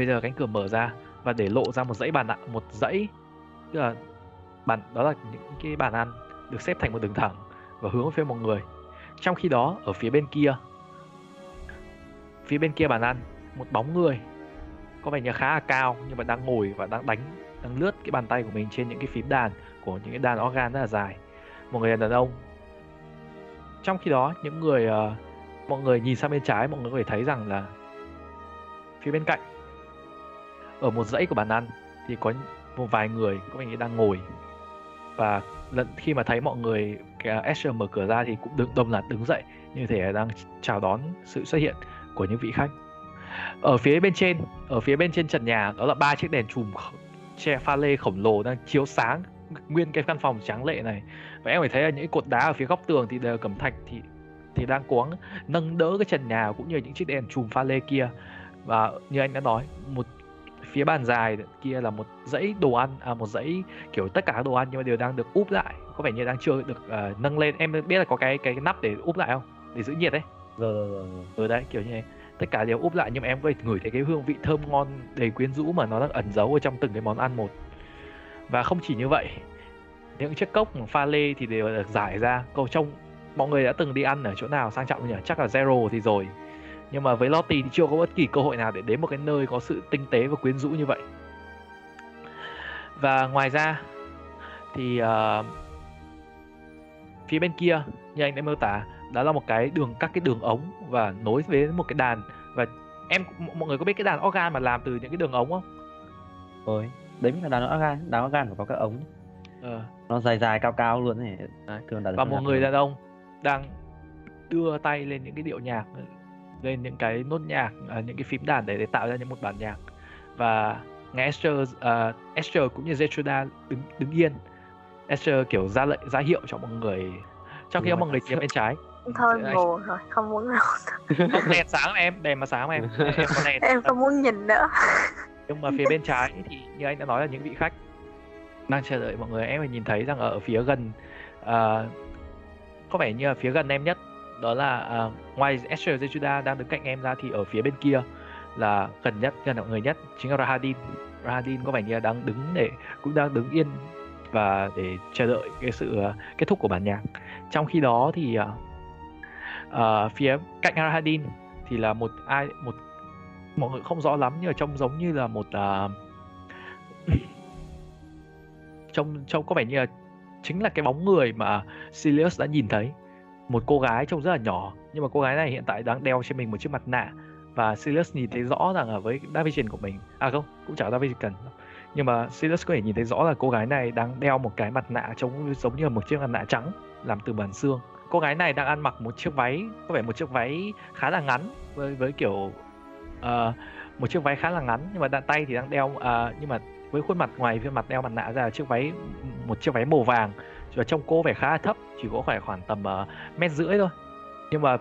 Bây giờ cánh cửa mở ra và để lộ ra một dãy bàn ạ một dãy tức là bàn đó là những cái bàn ăn được xếp thành một đường thẳng và hướng về phía mọi người. Trong khi đó ở phía bên kia phía bên kia bàn ăn một bóng người có vẻ như khá là cao nhưng mà đang ngồi và đang đánh đang lướt cái bàn tay của mình trên những cái phím đàn của những cái đàn organ rất là dài. Một người đàn ông. Trong khi đó những người uh, mọi người nhìn sang bên trái mọi người có thể thấy rằng là phía bên cạnh ở một dãy của bàn ăn thì có một vài người, có vẻ như đang ngồi. Và lần, khi mà thấy mọi người, cái à, Asher mở cửa ra thì cũng đứng đồng loạt đứng dậy, như thể đang chào đón sự xuất hiện của những vị khách. Ở phía bên trên, ở phía bên trên trần nhà, đó là ba chiếc đèn chùm che pha lê khổng lồ đang chiếu sáng nguyên cái căn phòng tráng lệ này. Và em phải thấy là những cột đá ở phía góc tường thì đều cẩm thạch thì thì đang cuống nâng đỡ cái trần nhà cũng như những chiếc đèn chùm pha lê kia. Và như anh đã nói, một phía bàn dài kia là một dãy đồ ăn à, một dãy kiểu tất cả các đồ ăn nhưng mà đều đang được úp lại. Có vẻ như đang chưa được uh, nâng lên. Em biết là có cái cái nắp để úp lại không? Để giữ nhiệt đấy rồi rồi rồi ở đấy kiểu như thế. Tất cả đều úp lại nhưng mà em có thể ngửi thấy cái hương vị thơm ngon đầy quyến rũ mà nó đang ẩn giấu ở trong từng cái món ăn một. Và không chỉ như vậy những chiếc cốc pha lê thì đều được giải ra. Câu trông mọi người đã từng đi ăn ở chỗ nào sang trọng nhỉ? Chắc là zero thì rồi nhưng mà với Lottie thì chưa có bất kỳ cơ hội nào để đến một cái nơi có sự tinh tế và quyến rũ như vậy và ngoài ra thì uh, phía bên kia như anh đã mô tả đó là một cái đường các cái đường ống và nối với một cái đàn và em mọi người có biết cái đàn organ mà làm từ những cái đường ống không? Ôi, đấy mới là đàn organ, đàn organ phải có các ống. Ờ. Nó dài dài cao cao luôn này. Đấy, thường và một người đàn ông đang đưa tay lên những cái điệu nhạc lên những cái nốt nhạc uh, những cái phím đàn để để tạo ra những một bản nhạc. Và nghe Esther uh, Esther cũng như Zetruda đứng đứng yên. Esther kiểu ra lệnh ra hiệu cho mọi người trong khi mọi người phía bên trái. Thôi buồn rồi không muốn đâu đèn sáng em? Đèn mà sáng em? Em, đèn. em không muốn nhìn nữa. Nhưng mà phía bên trái thì như anh đã nói là những vị khách đang chờ đợi mọi người. Em phải nhìn thấy rằng ở phía gần uh, có vẻ như là phía gần em nhất đó là uh, ngoài Esther Zejuda đang đứng cạnh em ra thì ở phía bên kia là gần nhất gần mọi người nhất chính là Rahadin. Rahadin có vẻ như là đang đứng để cũng đang đứng yên và để chờ đợi cái sự uh, kết thúc của bản nhạc. Trong khi đó thì uh, uh, phía cạnh Rahadin thì là một ai một mọi người không rõ lắm nhưng mà trông giống như là một uh, trông trông có vẻ như là chính là cái bóng người mà Sirius đã nhìn thấy một cô gái trông rất là nhỏ nhưng mà cô gái này hiện tại đang đeo trên mình một chiếc mặt nạ. Và Silas nhìn thấy rõ rằng là với Da Vision của mình à không cũng chẳng Da Vision cần nhưng mà Silas có thể nhìn thấy rõ là cô gái này đang đeo một cái mặt nạ trông giống như là một chiếc mặt nạ trắng làm từ bản xương. Cô gái này đang ăn mặc một chiếc váy có vẻ một chiếc váy khá là ngắn với với kiểu uh, một chiếc váy khá là ngắn nhưng mà đạn tay thì đang đeo uh, nhưng mà với khuôn mặt ngoài với mặt đeo mặt nạ ra là chiếc váy một chiếc váy màu vàng và trông cô vẻ khá là thấp chỉ có khoảng khoảng tầm uh, mét rưỡi thôi. Nhưng mà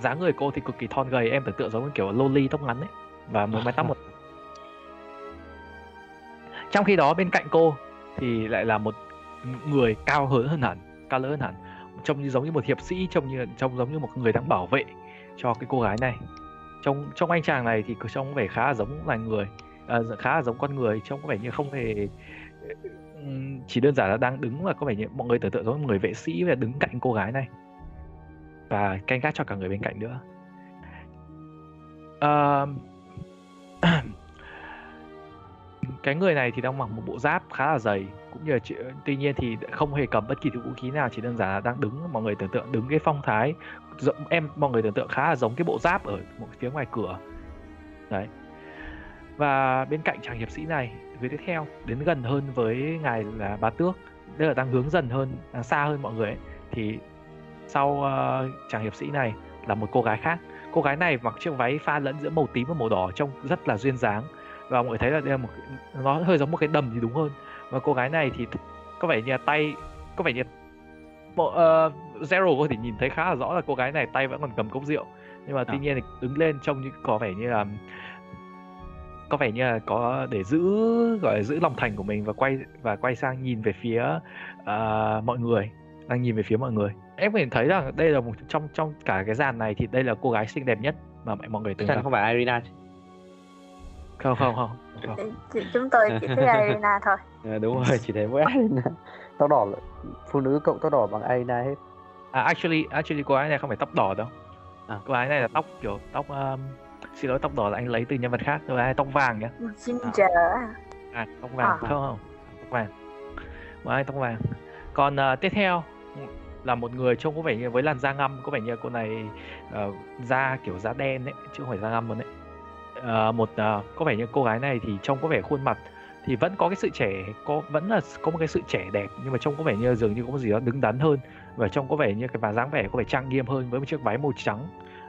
dáng người cô thì cực kỳ thon gầy em tưởng tượng giống như kiểu loli tóc ngắn ấy và một mái tóc một trong khi đó bên cạnh cô thì lại là một người cao hơn hơn hẳn cao lớn hơn hẳn trông như giống như một hiệp sĩ trông như trông giống như một người đang bảo vệ cho cái cô gái này. Trong trong anh chàng này thì trông có vẻ khá là giống là người à, khá là giống con người trông có vẻ như không hề chỉ đơn giản là đang đứng và có vẻ như mọi người tưởng tượng giống một người vệ sĩ và đứng cạnh cô gái này. Và canh gác cho cả người bên cạnh nữa. Ờ, cái người này thì đang mặc một bộ giáp khá là dày. Cũng như là chị- tuy nhiên thì không hề cầm bất kỳ thứ vũ khí nào chỉ đơn giản là đang đứng. Mọi người tưởng tượng đứng cái phong thái em mọi người tưởng tượng khá là giống cái bộ giáp ở một phía ngoài cửa. Đấy. Và bên cạnh chàng hiệp sĩ này phía tiếp theo đến gần hơn với ngài là bá tước tức là đang hướng dần hơn đang xa hơn mọi người ấy, thì sau ờ, chàng hiệp sĩ này là một cô gái khác. Cô gái này mặc chiếc váy pha lẫn giữa màu tím và màu đỏ trông rất là duyên dáng. Và mọi người thấy là đây là một nó hơi giống một cái đầm thì đúng hơn. Và cô gái này thì có vẻ như là tay có vẻ như bộ uh, Zero có thể nhìn thấy khá là rõ là cô gái này tay vẫn còn cầm cốc rượu. Nhưng mà tuy À. nhiên thì đứng lên trông như có vẻ như là có vẻ như là có để giữ gọi là giữ lòng thành của mình và quay và quay sang nhìn về phía ờ, mọi người đang nhìn về phía mọi người em có thể thấy rằng đây là một trong trong cả cái dàn này thì đây là cô gái xinh đẹp nhất mà mọi mọi người từng gặp không phải Irina chứ? không không không, không. Chị- chúng tôi chỉ thấy Arena thôi Ờ, đúng rồi chỉ thấy mỗi Irina tóc đỏ là- phụ nữ cộng tóc đỏ bằng Irina hết À, actually, actually cô gái này không phải tóc đỏ đâu. À. Cô gái này là tóc kiểu tóc um, xin lỗi tóc đỏ là anh lấy từ nhân vật khác. Gái này tóc vàng nhá. Ginger à. À, tóc vàng À. không không, tóc vàng. Cô gái tóc vàng. Còn ờ, tiếp theo là một người trông có vẻ như với làn da ngăm, có vẻ như cô này ờ, da kiểu da đen ấy, chứ không phải da ngăm luôn đấy. Ờ, một ờ, có vẻ như cô gái này thì trông có vẻ khuôn mặt thì vẫn có cái sự trẻ có vẫn là có một cái sự trẻ đẹp nhưng mà trông có vẻ như dường như có một gì đó đứng đắn hơn và trông có vẻ như cái và dáng vẻ có vẻ trang nghiêm hơn với một chiếc váy màu trắng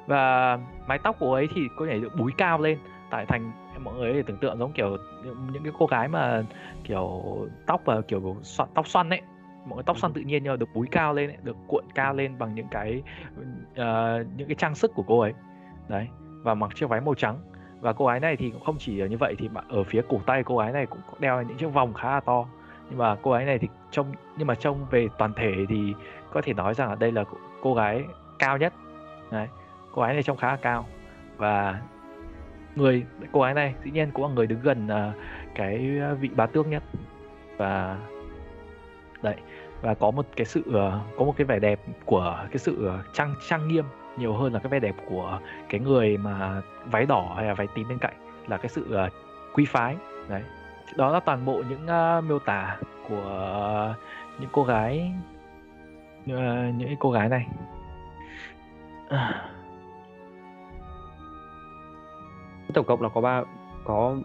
và mái tóc của ấy thì có thể được búi cao lên tại thành mọi người thể tưởng tượng giống kiểu những, cái cô gái mà kiểu tóc và kiểu xoăn, tóc xoăn ấy. Mọi người tóc xoăn tự nhiên nhưng mà được búi cao lên ấy, được cuộn cao lên bằng những cái ờ, những cái trang sức của cô ấy. Đấy và mặc chiếc váy màu trắng. Và cô gái này thì cũng không chỉ như vậy thì mà ở phía cổ tay cô gái này cũng đeo những chiếc vòng khá là to. Nhưng mà cô gái này thì trông nhưng mà trông về toàn thể thì có thể nói rằng là đây là cô gái cao nhất. Đấy cô gái này trông khá là cao. Và người cô gái này dĩ nhiên cũng là người đứng gần uh, cái vị bá tước nhất. Và đấy và có một cái sự uh, có một cái vẻ đẹp của cái sự ờ, trang trang nghiêm nhiều hơn là cái vẻ đẹp của cái người mà váy đỏ hay là váy tím bên cạnh là cái sự uh, quý phái. Đấy. Đó là toàn bộ những uh, miêu tả của uh, những cô gái uh, những cô gái này. Uh tổng cộng là có ba có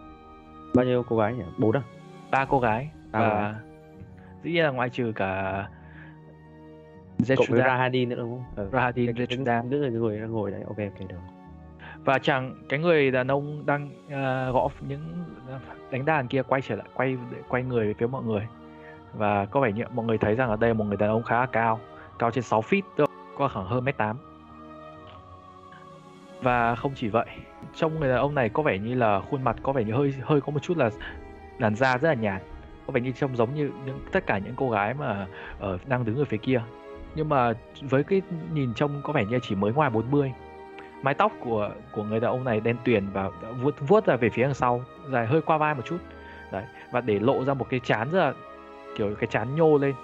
bao nhiêu cô gái nhỉ? Bốn à? Ba cô gái Ba và gái. dĩ nhiên là ngoại trừ cả cộng với Rahadin nữa đúng không? Ừ. Rahadin, Zetsuda. cái người ngồi đang ngồi đấy ok ok được. Và chàng cái người đàn ông đang ờ, gõ những đánh đàn kia quay trở lại quay quay người về phía mọi người. Và có vẻ như mọi người thấy rằng ở đây là một người đàn ông khá là cao cao trên 6 feet có khoảng hơn mét tám và không chỉ vậy, trong người đàn ông này có vẻ như là khuôn mặt có vẻ như hơi hơi có một chút là làn da rất là nhạt, có vẻ như trông giống như những, tất cả những cô gái mà ở đang đứng ở phía kia. Nhưng mà với cái nhìn trông có vẻ như chỉ mới ngoài 40 mái tóc của của người đàn ông này đen tuyền và vuốt vuốt ra về phía đằng sau, dài hơi qua vai một chút. Đấy, và để lộ ra một cái chán rất là, kiểu cái chán nhô lên.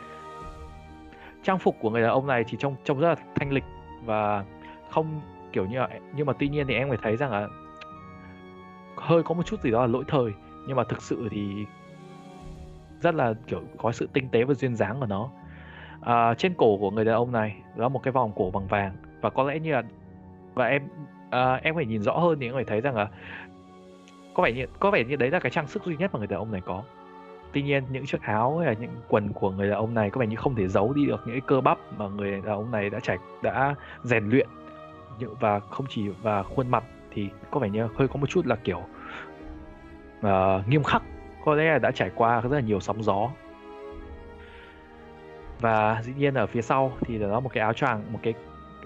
Trang phục của người đàn ông này thì trông trông rất là thanh lịch và không kiểu như là nhưng mà tuy nhiên thì em phải thấy rằng là hơi có một chút gì đó là lỗi thời nhưng mà thực sự thì rất là kiểu có sự tinh tế và duyên dáng của nó. À, trên cổ của người đàn ông này là một cái vòng cổ bằng vàng và có lẽ như là và em à, em phải nhìn rõ hơn thì em phải thấy rằng là có vẻ như có vẻ như đấy là cái trang sức duy nhất mà người đàn ông này có. Tuy nhiên những chiếc áo hay là những quần của người đàn ông này có vẻ như không thể giấu đi được những cái cơ bắp mà người đàn ông này đã trải đã rèn luyện những và không chỉ và khuôn mặt thì có vẻ như hơi có một chút là kiểu ờ, nghiêm khắc. Có lẽ là đã trải qua rất là nhiều sóng gió. Và dĩ nhiên ở phía sau thì là một cái áo choàng một cái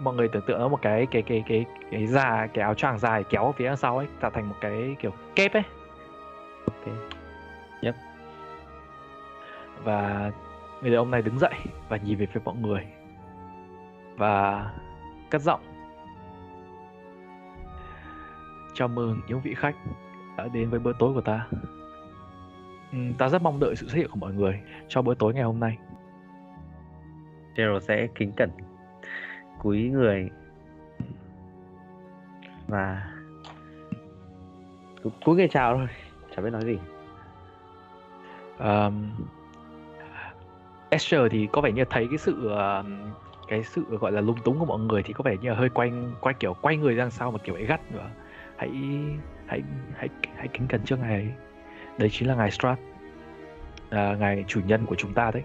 mọi người tưởng tượng nó một cái cái cái cái cái da cái áo choàng dài kéo ở phía sau ấy tạo thành một cái kiểu kép ấy. Ok. Yep. và người đàn ông này đứng dậy và nhìn về phía mọi người. Và cất giọng chào mừng những vị khách đã đến với bữa tối của ta. Ừm, ta rất mong đợi sự xuất hiện của mọi người cho bữa tối ngày hôm nay. Gerald sẽ kính cẩn cúi người và cú- cúi người chào thôi chả biết nói gì Um, Esther thì có vẻ như thấy cái sự ờ, cái sự gọi là lung túng của mọi người thì có vẻ như là hơi quay quay kiểu quay người ra sau mà kiểu ấy gắt nữa. Hãy hãy hãy hãy kính cẩn trước ngài ấy. Đấy chính là ngài Strat. À, ngài chủ nhân của chúng ta đấy.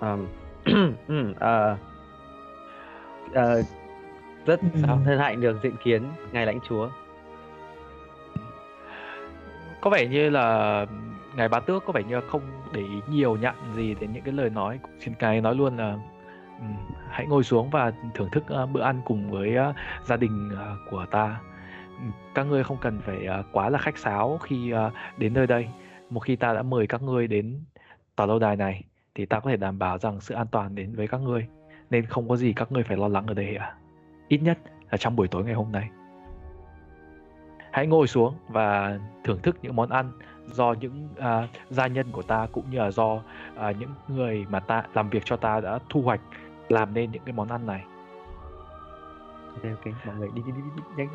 Ờm, ừm, ờ, ờ, rất hân hạnh được diện kiến ngài lãnh chúa có vẻ như là ngài bá tước có vẻ như không để ý nhiều nhận gì đến những cái lời nói xin ngài nói luôn là hãy ngồi xuống và thưởng thức ờ, bữa ăn cùng với ờ, gia đình ờ, của ta. Các ngươi không cần phải quá là khách sáo khi đến nơi đây. Một khi ta đã mời các ngươi đến tòa lâu đài này thì ta có thể đảm bảo rằng sự an toàn đến với các ngươi nên không có gì các ngươi phải lo lắng ở đây ạ. Ít nhất là trong buổi tối ngày hôm nay. Hãy ngồi xuống và thưởng thức những món ăn do những uh, gia nhân của ta cũng như là do uh, những người mà ta làm việc cho ta đã thu hoạch làm nên những cái món ăn này. Ok ok mọi người đi đi đi, đi, nhanh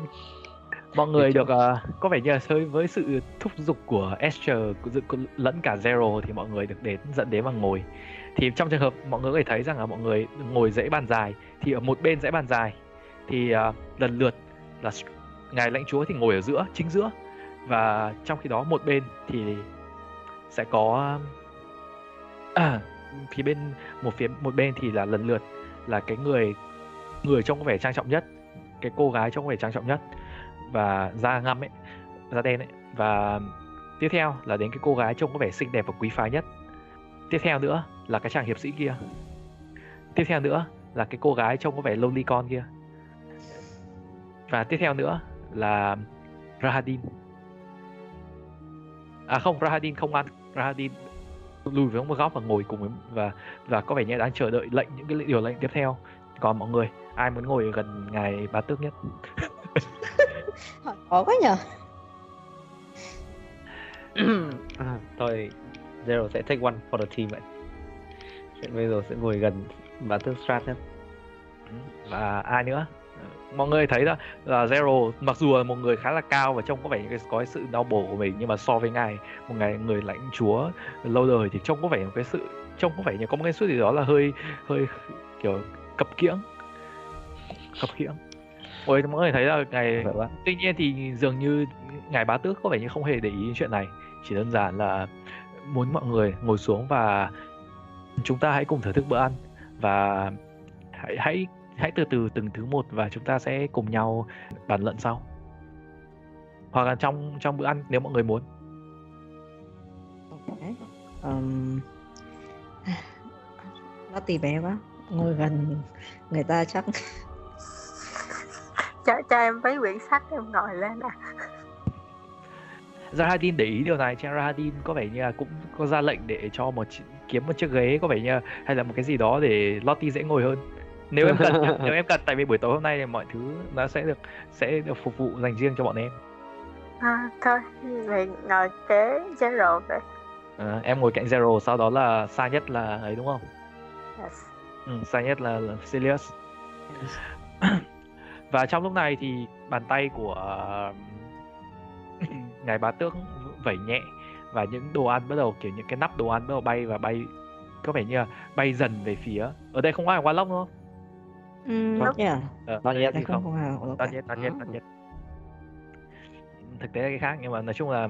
mọi người được à, có vẻ như là với với sự thúc giục của Esther lẫn cả Zero thì mọi người được đến dẫn đến và ngồi. Thì trong trường hợp mọi người có thể thấy rằng là mọi người ngồi dãy bàn dài thì ở một bên dãy bàn dài thì à, lần lượt là ngài lãnh chúa thì ngồi ở giữa chính giữa. Và trong khi đó một bên thì sẽ có à, phía bên, một phía, một bên thì là lần lượt là cái người người trông có vẻ trang trọng nhất, cái cô gái trông có vẻ trang trọng nhất và da ngăm ấy, da đen ấy. Và tiếp theo là đến cái cô gái trông có vẻ xinh đẹp và quý phái nhất. Tiếp theo nữa là cái chàng hiệp sĩ kia. Tiếp theo nữa là cái cô gái trông có vẻ lonely con kia. Và tiếp theo nữa là Rahadin. À không, Rahadin không ăn. Rahadin lùi về một góc và ngồi cùng với và và có vẻ như đang chờ đợi lệnh những cái điều lệnh tiếp theo. Còn mọi người ai muốn ngồi gần ngài bá tước nhất? Hỏi khó quá nhờ. À, thôi Zero sẽ take one for the team vậy Sẽ- bây giờ sẽ ngồi gần bà tước Strat nhất và ai nữa mọi người thấy đó là Zero mặc dù là một người khá là cao và trông có vẻ như cái- có cái sự đau bổ của mình nhưng mà so với ngài một ngài người lãnh chúa lâu đời thì trông có vẻ một cái sự trông có vẻ như có một cái sự gì đó là hơi hơi kiểu cập kiễng. Cập kiễng. Ôi mọi người thấy là quá tuy nhiên thì dường như ngài bá tước có vẻ như không hề để ý đến chuyện này chỉ đơn giản là muốn mọi người ngồi xuống và chúng ta hãy cùng thưởng thức bữa ăn và hãy hãy hãy từ từ từng thứ một và chúng ta sẽ cùng nhau bàn luận sau. Hoặc là trong trong bữa ăn nếu mọi người muốn. Um, nó tì bé quá. Ngồi gần người ta chắc. Cho cho em mấy quyển sách em ngồi lên à. Rahadin để ý điều này cho Rahadin có vẻ như là cũng có ra lệnh để cho một kiếm một chiếc ghế có vẻ như là- hay là một cái gì đó để Lottie dễ ngồi hơn nếu em cần nếu em cần tại vì buổi tối hôm nay thì mọi thứ nó sẽ được sẽ được phục vụ dành riêng cho bọn em. À, thôi mình ngồi kế Gerald vậy Ờ, em ngồi cạnh Zero sau đó là xa nhất là ấy đúng không? Yes. ừ, xa nhất là, là Sirius và trong lúc này thì bàn tay của ngài bá tước vẩy nhẹ và những đồ ăn bắt đầu kiểu những cái nắp đồ ăn bắt đầu bay và bay có vẻ như là bay dần về phía. Ở đây không ai qua lốc đúng không um, Không. yeah. ờ, Not yet Đây thì không không hào nhiên Đó. tất nhiên thực tế là cái khác nhưng mà nói chung là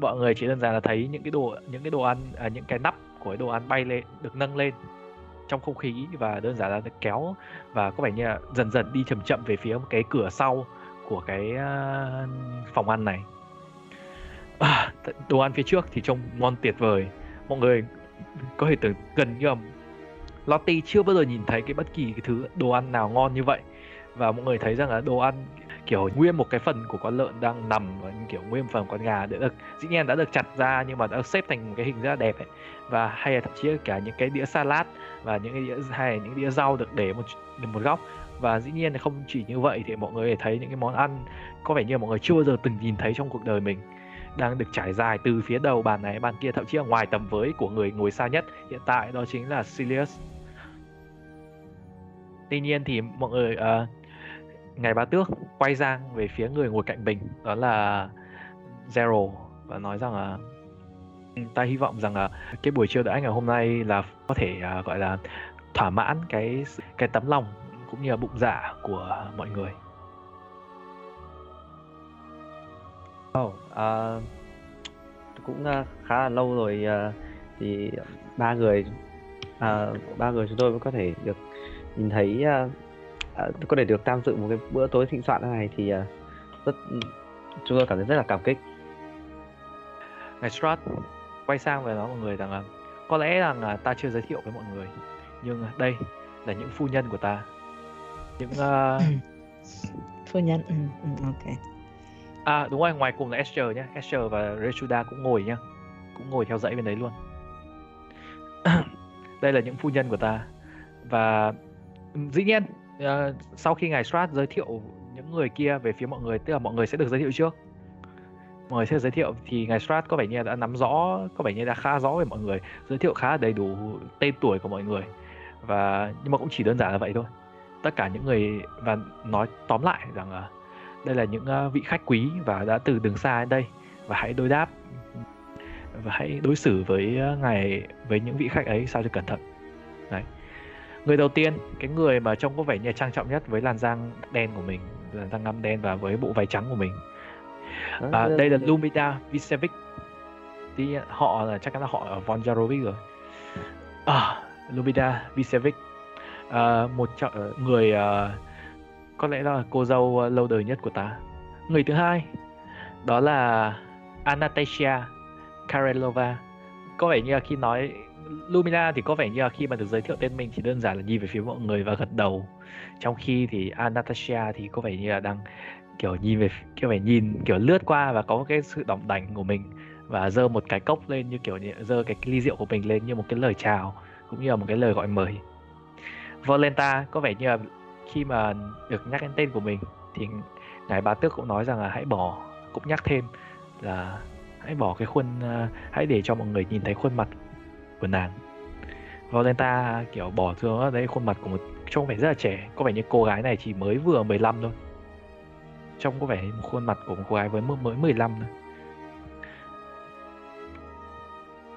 mọi người chỉ đơn giản là thấy những cái đồ những cái đồ ăn à, những cái nắp của cái đồ ăn bay lên được nâng lên trong không khí và đơn giản là được kéo và có vẻ như là dần dần đi chậm chậm về phía cái cửa sau của cái à, phòng ăn này à, đồ ăn phía trước thì trông ngon tuyệt vời mọi người có thể tưởng gần như là Lottie chưa bao giờ nhìn thấy cái bất kỳ cái thứ đồ ăn nào ngon như vậy. Và mọi người thấy rằng là đồ ăn, kiểu, nguyên một cái phần của con lợn đang nằm và kiểu nguyên phần con gà đã được, dĩ nhiên đã được chặt ra nhưng mà đã xếp thành một cái hình rất là đẹp ấy. Và hay là thậm chí là cả những cái đĩa salad và những cái đĩa, hay là những đĩa rau được để một, được một góc. Và dĩ nhiên là không chỉ như vậy thì mọi người thấy những cái món ăn, có vẻ như mọi người chưa bao giờ từng nhìn thấy trong cuộc đời mình, đang được trải dài từ phía đầu bàn này, bàn kia, thậm chí là ngoài tầm với của người ngồi xa nhất hiện tại, đó chính là Silius tuy nhiên thì mọi người ờ, uh, ngài bá tước quay sang về phía người ngồi cạnh mình đó là Zero và nói rằng là ừ, ta hy vọng rằng là cái buổi chiêu đãi ngày hôm nay là có thể uh, gọi là thỏa mãn cái cái tấm lòng cũng như là bụng dạ của mọi người. Oh, uh, cũng uh, khá là lâu rồi uh, thì ba người uh, ba người chúng tôi mới có thể được nhìn thấy uh, có thể được tham dự một cái bữa tối thịnh soạn này thì uh, rất chúng tôi cảm thấy rất là cảm kích. Ngài Strat quay sang và nói mọi người rằng là có lẽ rằng ta chưa giới thiệu với mọi người nhưng đây là những phu nhân của ta. Những uh... phu nhân ừ, ừ, ok. À đúng rồi ngoài cùng là Esther nhé Esther và Rechuda cũng ngồi nhá. Cũng ngồi theo dãy bên đấy luôn. Đây là những phu nhân của ta. Và dĩ nhiên uh, sau khi ngài Strat giới thiệu những người kia về phía mọi người tức là mọi người sẽ được giới thiệu trước. Mọi người sẽ giới thiệu thì ngài Strat có vẻ như đã nắm rõ có vẻ như đã khá rõ về mọi người giới thiệu khá đầy đủ tên tuổi của mọi người. Và nhưng mà cũng chỉ đơn giản là vậy thôi. Tất cả những người và nói tóm lại rằng là đây là những ờ, vị khách quý và đã từ đường xa đến đây và hãy đối đáp và hãy đối xử với ờ, ngài với những vị khách ấy sao cho cẩn thận. Đấy người đầu tiên cái người mà trông có vẻ như trang trọng nhất với làn da đen của mình làn da ngăm đen và với bộ váy trắng của mình. À, đây là Lumida Visevic. Thì họ là chắc chắn là họ ở Von Jarovic rồi. À, Lumida Visevic. Uh, một trong uh, người uh, có lẽ là cô dâu uh, lâu đời nhất của ta. Người thứ hai đó là Anastasia Karelova. Có vẻ như là khi nói Lumina thì có vẻ như là khi mà được giới thiệu tên mình chỉ đơn giản là nhìn về phía mọi người và gật đầu. Trong khi thì Anastasia thì có vẻ như là đang, kiểu, nhìn về, kiểu, phải nhìn, kiểu, lướt qua và có cái sự đỏng đảnh của mình và dơ một cái cốc lên như kiểu dơ cái ly rượu của mình lên như một cái lời chào cũng như là một cái lời gọi mời. Volenta có vẻ như là khi mà được nhắc đến tên của mình thì ngài bá tước cũng nói rằng là hãy bỏ, cũng nhắc thêm là hãy bỏ cái khuôn à, hãy để cho mọi người nhìn thấy khuôn mặt của nàng. Volenta kiểu bỏ xuống đấy khuôn mặt của một trông vẻ rất là trẻ. Có vẻ như cô gái này chỉ mới vừa 15 thôi. Trông có vẻ một khuôn mặt của một cô gái với mới 15 thôi.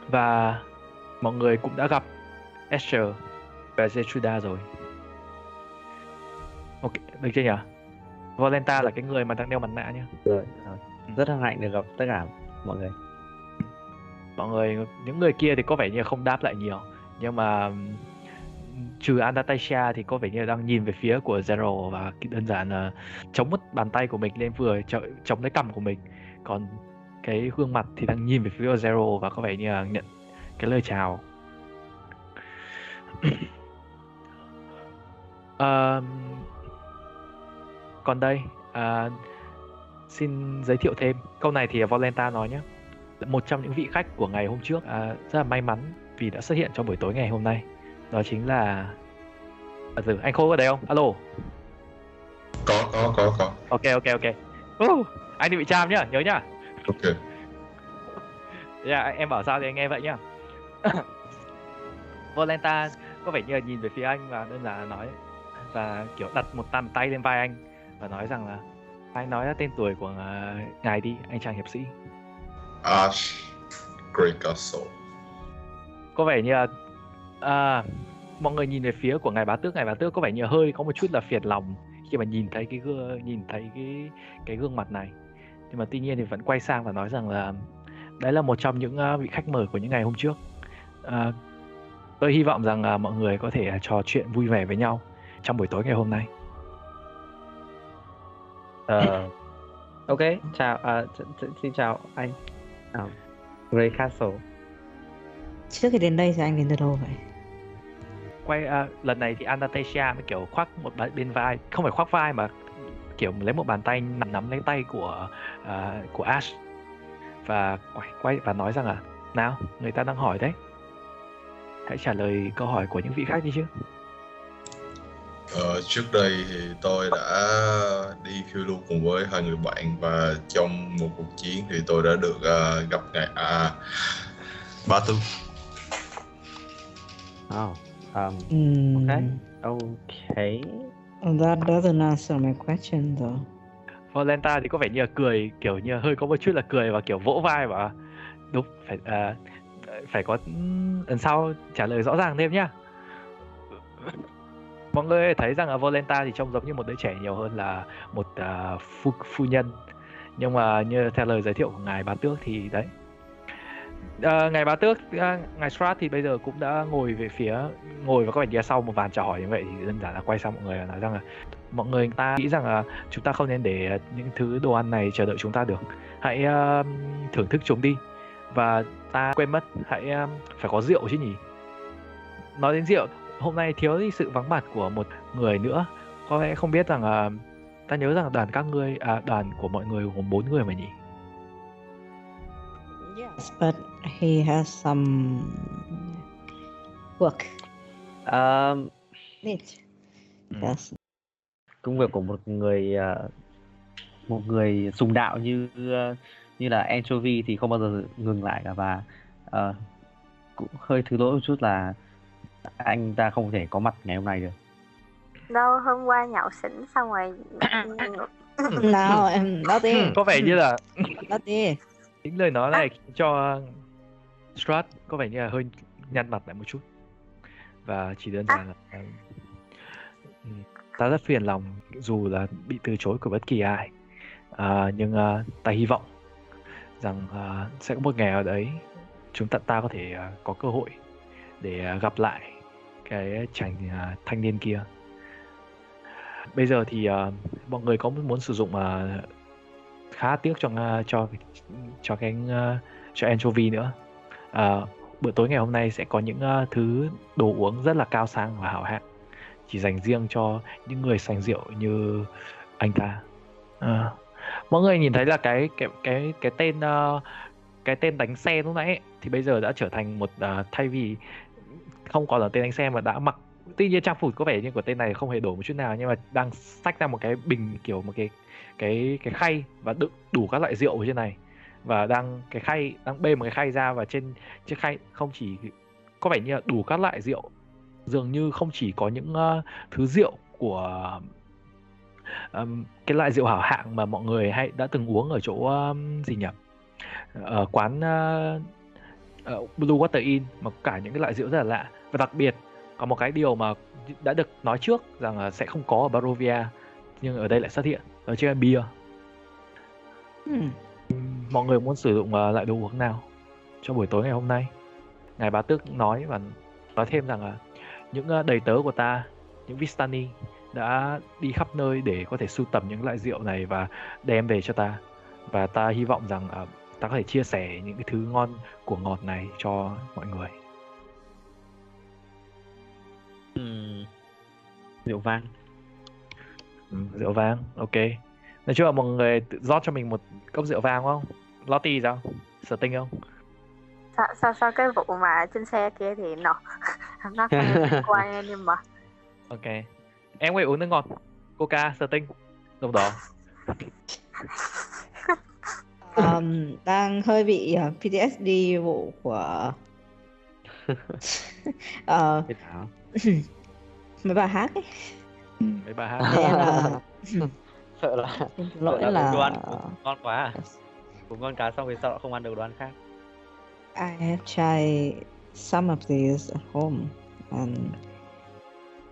Và mọi người cũng đã gặp Esther và Zetruda rồi. Ok được chưa nhỉ? Volenta là cái người mà đang đeo mặt nạ nhá. Rồi rất hân hạnh được gặp tất cả mọi người mọi người những người kia thì có vẻ như không đáp lại nhiều. Nhưng mà trừ Anastasia thì có vẻ như đang nhìn về phía của Zero và đơn giản là chống mất bàn tay của mình lên vừa chống lấy cằm của mình. Còn cái gương mặt thì đang nhìn về phía của Zero và có vẻ như là nhận cái lời chào. À, còn đây à, xin giới thiệu thêm. Câu này thì Volenta nói nhé một trong những vị khách của ngày hôm trước. Uh, rất là may mắn vì đã xuất hiện trong buổi tối ngày hôm nay. Đó chính là à, từ anh khô ở đây không? Alo. Có có có có. Ok ok ok. Uh, anh đi bị cham nhá nhớ nhá. Ok. Yeah, dạ, em bảo sao thì anh nghe vậy nhá. Volenta có vẻ như là nhìn về phía anh và đơn giản là nói và kiểu đặt một bàn tay lên vai anh và nói rằng là anh nói ra tên tuổi của uh, ngài đi anh chàng hiệp sĩ Ash Grey Castle có vẻ như là à, mọi người nhìn về phía của ngài bá tước. Ngài bá tước có vẻ như hơi có một chút là phiền lòng khi mà nhìn thấy cái gương nhìn thấy cái cái gương mặt này. Nhưng mà tuy nhiên thì vẫn quay sang và nói rằng là đấy là một trong những uh, vị khách mời của những ngày hôm trước. Uh, tôi hy vọng rằng uh, mọi người có thể uh, trò chuyện vui vẻ với nhau trong buổi tối ngày hôm nay. Uh, ok chào uh, xin chào anh uh, Grey Castle trước khi đến đây thì anh đến từ đâu vậy? Quay à, lần này thì Anastasia mới kiểu khoác một bên vai không phải khoác vai mà kiểu lấy một bàn tay nắm, nắm lấy tay của à, của Ash. Và quay, quay và nói rằng là nào người ta đang hỏi đấy. Hãy trả lời câu hỏi của những vị khác đi chứ Ờ, trước đây thì tôi đã đi phiêu lưu cùng với hai người bạn và trong một cuộc chiến thì tôi đã được ờ, gặp ngài à, Ba Tư. Oh, um, Hmm, okay, okay. That doesn't answer my question though. Volenta thì có vẻ như là cười kiểu như là hơi có một chút là cười và kiểu vỗ vai và đúng phải à, phải có lần sau trả lời rõ ràng thêm nhá mọi người thấy rằng là Volenta thì trông giống như một đứa trẻ nhiều hơn là một uh, phu phu nhân. Nhưng mà như theo lời giới thiệu của ngài bá tước thì đấy. À, ngài bá tước à, ngài Strat thì bây giờ cũng đã ngồi về phía ngồi và các bạn phía sau một vàn chào hỏi như vậy thì đơn giản là quay sang mọi người và nói rằng là mọi người ta nghĩ rằng là chúng ta không nên để những thứ đồ ăn này chờ đợi chúng ta được. Hãy uh, thưởng thức chúng đi và ta quên mất hãy uh, phải có rượu chứ nhỉ? Nói đến rượu hôm nay thiếu đi sự vắng mặt của một người nữa có lẽ không biết rằng uh, ta nhớ rằng đoàn các ngươi à, đoàn của mọi người gồm bốn người mà nhỉ Yes, but he has some work. Um, Need. Ừ. Yes. công việc của một người ờ, một người sùng đạo như ờ, như là anchovy thì không bao giờ ngừng lại cả và ờ, cũng hơi thứ lỗi một chút là anh ta không thể có mặt ngày hôm nay được. Đâu hôm qua nhậu xỉn xong rồi Nào em nói đi, có vẻ như là nói đi. những lời nói này khiến cho Strat có vẻ như là hơi nhăn mặt lại một chút. Và chỉ đơn giản là ừ, ta rất phiền lòng dù là bị từ chối của bất kỳ ai. À, nhưng à, ta hy vọng rằng à, sẽ có một ngày nào đấy chúng ta ta có thể à, có cơ hội để à, gặp lại cái chàng uh, à, thanh niên kia. Bây giờ thì uh, mọi người có muốn sử dụng uh, khá tiếc cho uh, cho cho cái uh, cho anchovy nữa. Uh, bữa tối ngày hôm nay sẽ có những uh, thứ đồ uống rất là cao sang và hảo hạng. Chỉ dành riêng cho những người sành rượu như anh ta. À, mọi người nhìn thấy là cái cái cái cái tên uh, cái tên đánh xe lúc nãy ấy, thì bây giờ đã trở thành một uh, thay vì không còn là tên anh xem mà đã mặc. Tuy nhiên trang phục có vẻ như của tên này không hề đổi một chút nào nhưng mà đang xách ra một cái bình kiểu một cái cái cái khay và đựng đủ các loại rượu ở trên này. Và đang cái khay đang bê một cái khay ra và trên chiếc khay không chỉ có vẻ như là đủ các loại rượu dường như không chỉ có những uh, thứ rượu của um, cái loại rượu hảo hạng mà mọi người hay đã từng uống ở chỗ um, gì nhỉ? Ở quán uh, uh, Blue Water Inn mà cả những cái loại rượu rất là lạ và đặc biệt có một cái điều mà đã được nói trước rằng sẽ không có ở Barovia nhưng ở đây lại xuất hiện đó chính là bia Hmm. mọi người muốn sử dụng ờ, loại đồ uống nào cho buổi tối ngày hôm nay? Ngài bá tước nói và nói thêm rằng là những ờ, đầy tớ của ta những Vistani đã đi khắp nơi để có thể sưu tầm những loại rượu này và đem về cho ta. Và ta hy vọng rằng ờ, ta có thể chia sẻ những cái thứ ngon của ngọt này cho mọi người Rượu vang. Ừ, rượu vang ok. Nói chung là mọi người tự rót cho mình một cốc rượu vang không? Lottie sao? Sở tinh không? Sao, sao sao cái vụ mà trên xe kia thì nó nó quan nhưng mà. Ok. Em thể uống nước ngọt. Coca sở tinh. Đồng đỏ Um, đang hơi bị uh, PTSD vụ của ờ, nào? mấy bà hát ấy. mấy bà hát. Nên là sợ là xin sợ lỗi là là đồ ăn ngon quá à. Cùng con cá xong thì sao lại không ăn được đồ ăn khác. I have tried some of these at home and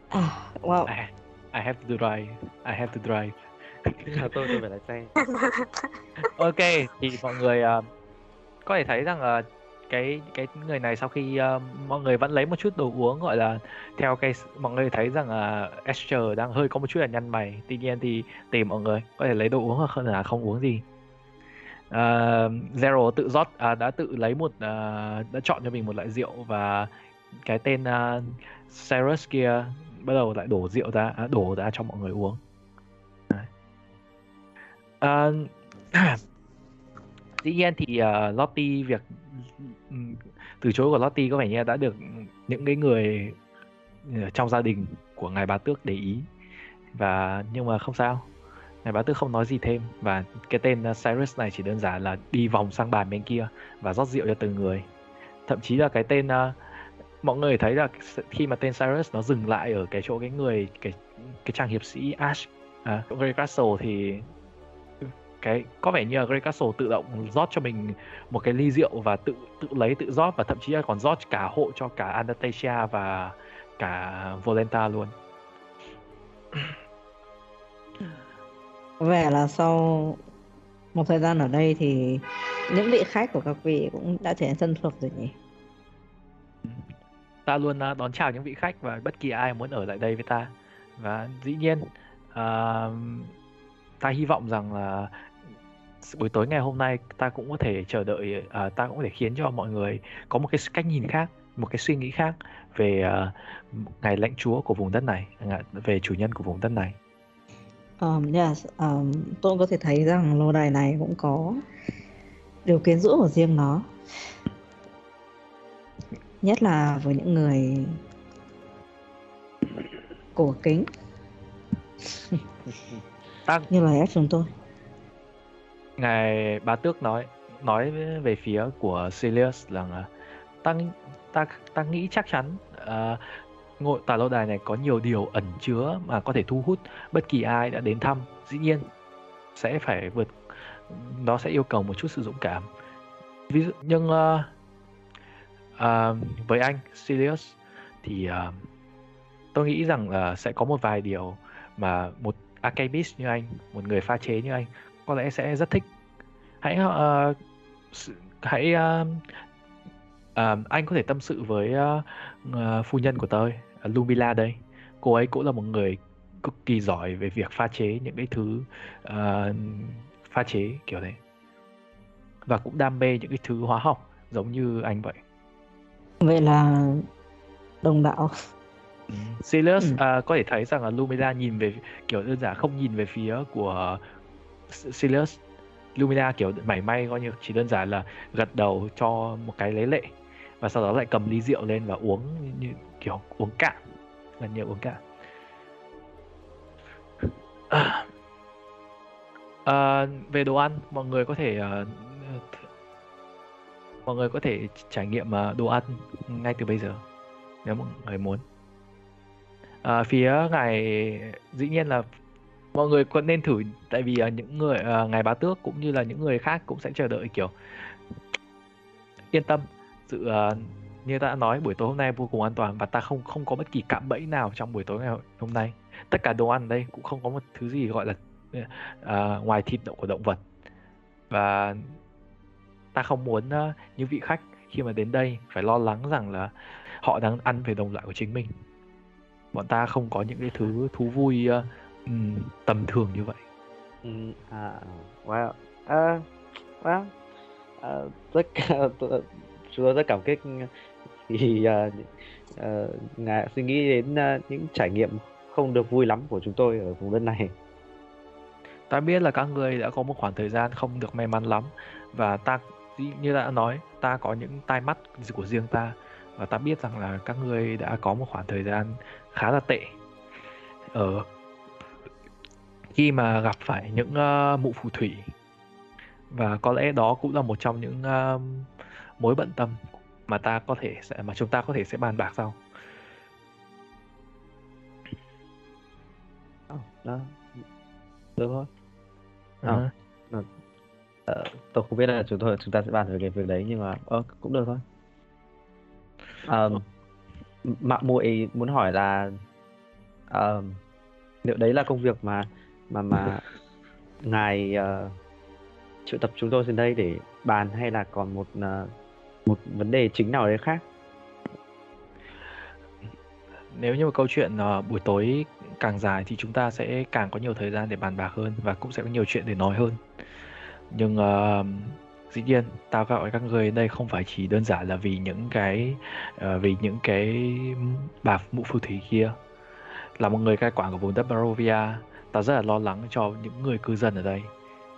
ah, well, I, I have to drive. I have to drive. Là tôi tôi phải lái xe. Ok thì mọi người ờ, có thể thấy rằng là cái cái người này sau khi uh, mọi người vẫn lấy một chút đồ uống gọi là theo cái mọi người thấy rằng là Esther đang hơi có một chút là nhăn mày. Tuy nhiên thì tìm mọi người có thể lấy đồ uống hoặc là không uống gì. Uh, Zero tự rót uh, đã tự lấy một uh, đã chọn cho mình một loại rượu và cái tên uh, Cyrus kia bắt đầu lại đổ rượu ra uh, đổ ra cho mọi người uống. Uh, tuy nhiên thì uh, Lottie việc Ừ, từ chối của Lottie có vẻ như đã được những cái người ờ, trong gia đình của ngài bá tước để ý. Và nhưng mà không sao ngài bá tước không nói gì thêm. Và cái tên ờ, Cyrus này chỉ đơn giản là đi vòng sang bàn bên kia và rót rượu cho từng người. Thậm chí là cái tên ờ, mọi người thấy là khi mà tên Cyrus nó dừng lại ở cái chỗ cái người cái cái chàng hiệp sĩ Ash à, Grey Castle thì cái có vẻ như là Grey Castle tự động rót cho mình một cái ly rượu và tự tự lấy tự rót và thậm chí là còn rót cả hộ cho cả Anastasia và cả Volenta luôn Có vẻ là sau một thời gian ở đây thì những vị khách của các vị cũng đã trở nên thân thuộc rồi nhỉ? ta luôn uh, đón chào những vị khách và bất kỳ ai muốn ở lại đây với ta và dĩ nhiên uh, ta hy vọng rằng là buổi tối ngày hôm nay ta cũng có thể chờ đợi uh, ta cũng có thể khiến cho mọi người có một cái cách nhìn khác một cái suy nghĩ khác về uh, ngài lãnh chúa của vùng đất này về chủ nhân của vùng đất này. Um, yes, um, tôi có thể thấy rằng lô đài này cũng có điều kiến rũ của riêng nó. Nhất là với những người cổ kính. Như lời ép chúng tôi ngài bá tước nói nói về phía của Silius rằng là ta ta ta nghĩ chắc chắn uh, ngôi tòa lâu đài này có nhiều điều ẩn chứa mà có thể thu hút bất kỳ ai đã đến thăm. Dĩ nhiên sẽ phải vượt nó sẽ yêu cầu một chút sự dũng cảm. Ví dụ nhưng uh, uh, với anh Sirius thì uh, tôi nghĩ rằng là sẽ có một vài điều mà một archivist như anh một người pha chế như anh có lẽ sẽ rất thích. Hãy uh, hãy uh, uh, anh có thể tâm sự với uh, uh, phu nhân của tôi uh, Lumila đây. Cô ấy cũng là một người cực kỳ giỏi về việc pha chế những cái thứ uh, pha chế kiểu đấy. Và cũng đam mê những cái thứ hóa học giống như anh vậy. Vậy là đồng đạo. Ừ. Silas ừ. uh, có thể thấy rằng là Lumila nhìn về kiểu đơn giản không nhìn về phía của Silas Lumina kiểu mảy may coi như chỉ đơn giản là gật đầu cho một cái lấy lệ và sau đó lại cầm ly rượu lên và uống như kiểu uống cạn gần như uống cạn. À, à, về đồ ăn mọi người có thể uh, mọi người có thể trải nghiệm uh, đồ ăn ngay từ bây giờ nếu mọi người muốn. À, phía ngài dĩ nhiên là mọi người cũng nên thử tại vì uh, những người uh, ngài bá tước cũng như là những người khác cũng sẽ chờ đợi kiểu yên tâm. Sự uh, như ta đã nói buổi tối hôm nay vô cùng an toàn và ta không không có bất kỳ cạm bẫy nào trong buổi tối ngày hôm nay. Tất cả đồ ăn ở đây cũng không có một thứ gì gọi là uh, ngoài thịt động của động vật. Và ta không muốn uh, những vị khách khi mà đến đây phải lo lắng rằng là họ đang ăn về đồng loại của chính mình. Bọn ta không có những cái thứ thú vui uh, um, tầm thường như vậy. Um, à, wow. Uh, well uh, rất chúng tôi rất cảm kích thì uh, uh, ngài suy nghĩ đến uh, những trải nghiệm không được vui lắm của chúng tôi ở vùng đất này. Ta biết là các người đã có một khoảng thời gian không được may mắn lắm và ta như đã nói ta có những tai mắt của riêng ta và ta biết rằng là các ngươi đã có một khoảng thời gian khá là tệ ở khi mà gặp phải những uh, mụ phù thủy và có lẽ đó cũng là một trong những uh, mối bận tâm mà ta có thể sẽ mà chúng ta có thể sẽ bàn bạc sau. Oh, đó. Được thôi. À. À. Tôi không biết là chúng tôi chúng ta sẽ bàn về cái việc đấy nhưng mà uh, cũng được thôi. Um, mạng muội muốn hỏi là um, liệu đấy là công việc mà mà mà ngài uh, triệu tập chúng tôi đến đây để bàn hay là còn một uh, một vấn đề chính nào đấy khác? Nếu như một câu chuyện uh, buổi tối càng dài thì chúng ta sẽ càng có nhiều thời gian để bàn bạc hơn và cũng sẽ có nhiều chuyện để nói hơn. Nhưng uh, dĩ nhiên tao gọi các người đây không phải chỉ đơn giản là vì những cái uh, vì những cái bà mụ phù thủy kia. Là một người cai quản của vùng đất Barovia ta rất là lo lắng cho những người cư dân ở đây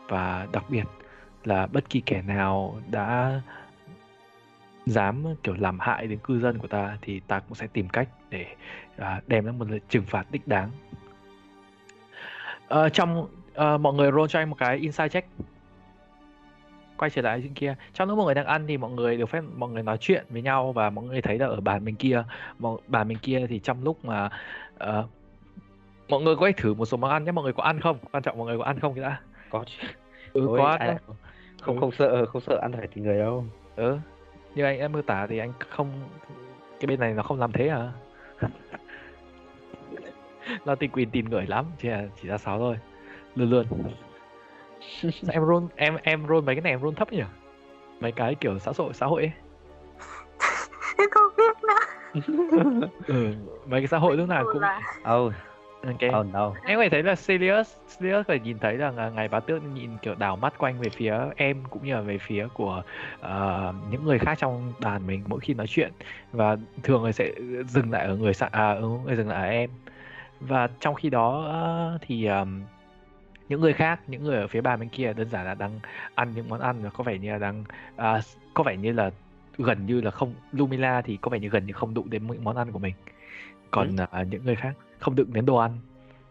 và đặc biệt là bất kỳ kẻ nào đã dám kiểu làm hại đến cư dân của ta thì ta cũng sẽ tìm cách để à, đem ra một lời trừng phạt đích đáng. À, trong à, mọi người roll cho anh một cái inside check. Quay trở lại trên kia. Trong lúc mọi người đang ăn thì mọi người được phép mọi người nói chuyện với nhau và mọi người thấy là ở bàn bên kia, mọi, bàn bên kia thì trong lúc mà uh, mọi người có thể thử một số món ăn nhé, mọi người có ăn không? Quan trọng mọi người có ăn không đã? Có chứ. Ừ, Ôi, có ăn lại- không không sợ không sợ ăn phải thì người đâu. Ừ. Như anh đã mô tả thì anh không cái bên này nó không làm thế à? nó tình quyền tìm người lắm, chỉ là chỉ ra sáu thôi. Luôn luôn. Sao em roll em em roll mấy cái này em roll thấp nhỉ? Mấy cái kiểu xã hội xã hội ấy. không biết nữa Ừ, mấy cái xã hội lúc nào cũng Oh, ok. oh no. Em phải thấy là Sirius, Sirius phải nhìn thấy rằng là ngài bá tước nhìn kiểu đảo mắt quanh về phía em cũng như là về phía của ờ, những người khác trong đàn mình mỗi khi nói chuyện. Và thường người sẽ dừng lại ở người sạ à ừ, người dừng lại ở em. Và trong khi đó ờ, thì ờm, những người khác những người ở phía bàn bên kia đơn giản là đang ăn những món ăn và có vẻ như là đang à, có vẻ như là gần như là không Lumila thì có vẻ như gần như không đụng đến những món ăn của mình. Còn à, những người khác không đụng đến đồ ăn.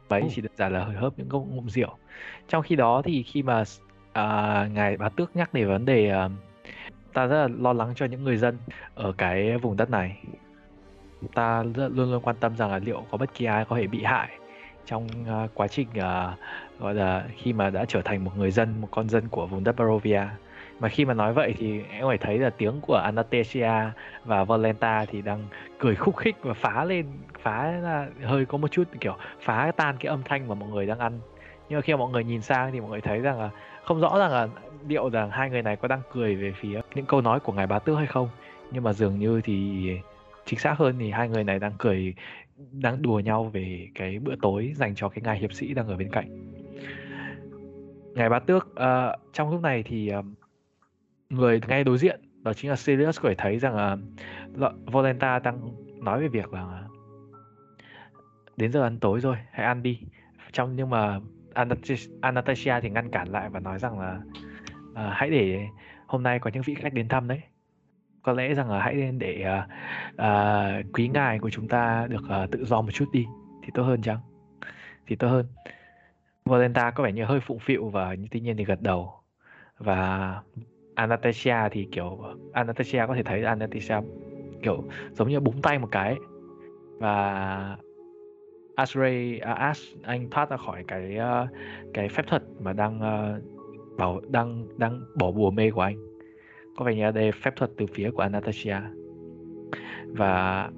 Và ấy chỉ đơn giản là hơi hớp những ngụm ngụm rượu. Trong khi đó thì khi mà à, ngài bá tước nhắc đến vấn đề à, ta rất là lo lắng cho những người dân ở cái vùng đất này. Ta rất, luôn luôn quan tâm rằng là liệu có bất kỳ ai có thể bị hại trong à, quá trình à, gọi là khi mà đã trở thành một người dân một con dân của vùng đất Barovia mà khi mà nói vậy thì em phải thấy là tiếng của Anastasia và Valenta thì đang cười khúc khích và phá lên phá là hơi có một chút kiểu phá tan cái âm thanh mà mọi người đang ăn. Nhưng mà khi mà mọi người nhìn sang thì mọi người thấy rằng là không rõ rằng là liệu rằng hai người này có đang cười về phía những câu nói của ngài bá tước hay không. Nhưng mà dường như thì chính xác hơn thì hai người này đang cười đang đùa nhau về cái bữa tối dành cho cái ngài hiệp sĩ đang ở bên cạnh. Ngài bá tước uh, trong lúc này thì uh, người ngay đối diện đó chính là Sirius có thể thấy rằng là Volenta đang nói về việc là đến giờ ăn tối rồi hãy ăn đi. Trong nhưng mà Anastasia, thì ngăn cản lại và nói rằng là uh, hãy để hôm nay có những vị khách đến thăm đấy. Có lẽ rằng là hãy nên để uh, uh, quý ngài của chúng ta được uh, tự do một chút đi thì tốt hơn chăng? Thì tốt hơn. Volenta có vẻ như hơi phụng phịu và tuy nhiên thì gật đầu. Và Anastasia thì kiểu Anastasia có thể thấy Anastasia kiểu giống như búng tay một cái. Và Ashray uh, à, Ash anh thoát ra khỏi cái uh, cái phép thuật mà đang uh, bảo đang đang bỏ bùa mê của anh. Có vẻ như đây phép thuật từ phía của Anastasia. Và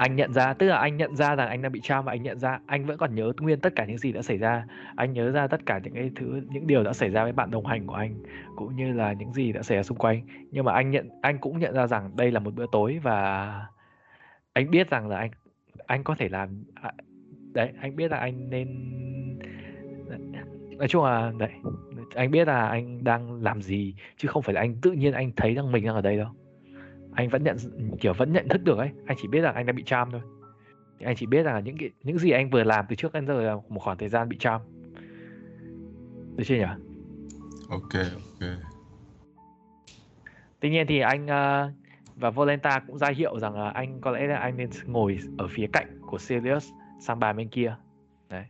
anh nhận ra, tức là anh nhận ra rằng anh đang bị trao và anh nhận ra, anh vẫn còn nhớ nguyên tất cả những gì đã xảy ra. Anh nhớ ra tất cả những cái thứ, những điều đã xảy ra với bạn đồng hành của anh, cũng như là những gì đã xảy ra xung quanh. Nhưng mà anh nhận, anh cũng nhận ra rằng đây là một bữa tối và anh biết rằng là anh anh có thể làm à, đấy, anh biết là anh nên, nói chung là, đấy, anh biết là anh đang làm gì, chứ không phải là anh, tự nhiên anh thấy rằng mình đang ở đây đâu anh vẫn nhận kiểu vẫn nhận thức được ấy. Anh chỉ biết rằng anh đang bị charm thôi. Anh chỉ biết rằng là những cái những gì anh vừa làm từ trước đến giờ là một khoảng thời gian bị charm. Được chưa nhỉ? Ok ok. Tuy nhiên thì anh ờ, và Volenta cũng ra hiệu rằng là anh có lẽ là anh nên ngồi ở phía cạnh của Sirius sang bàn bên kia. Đấy.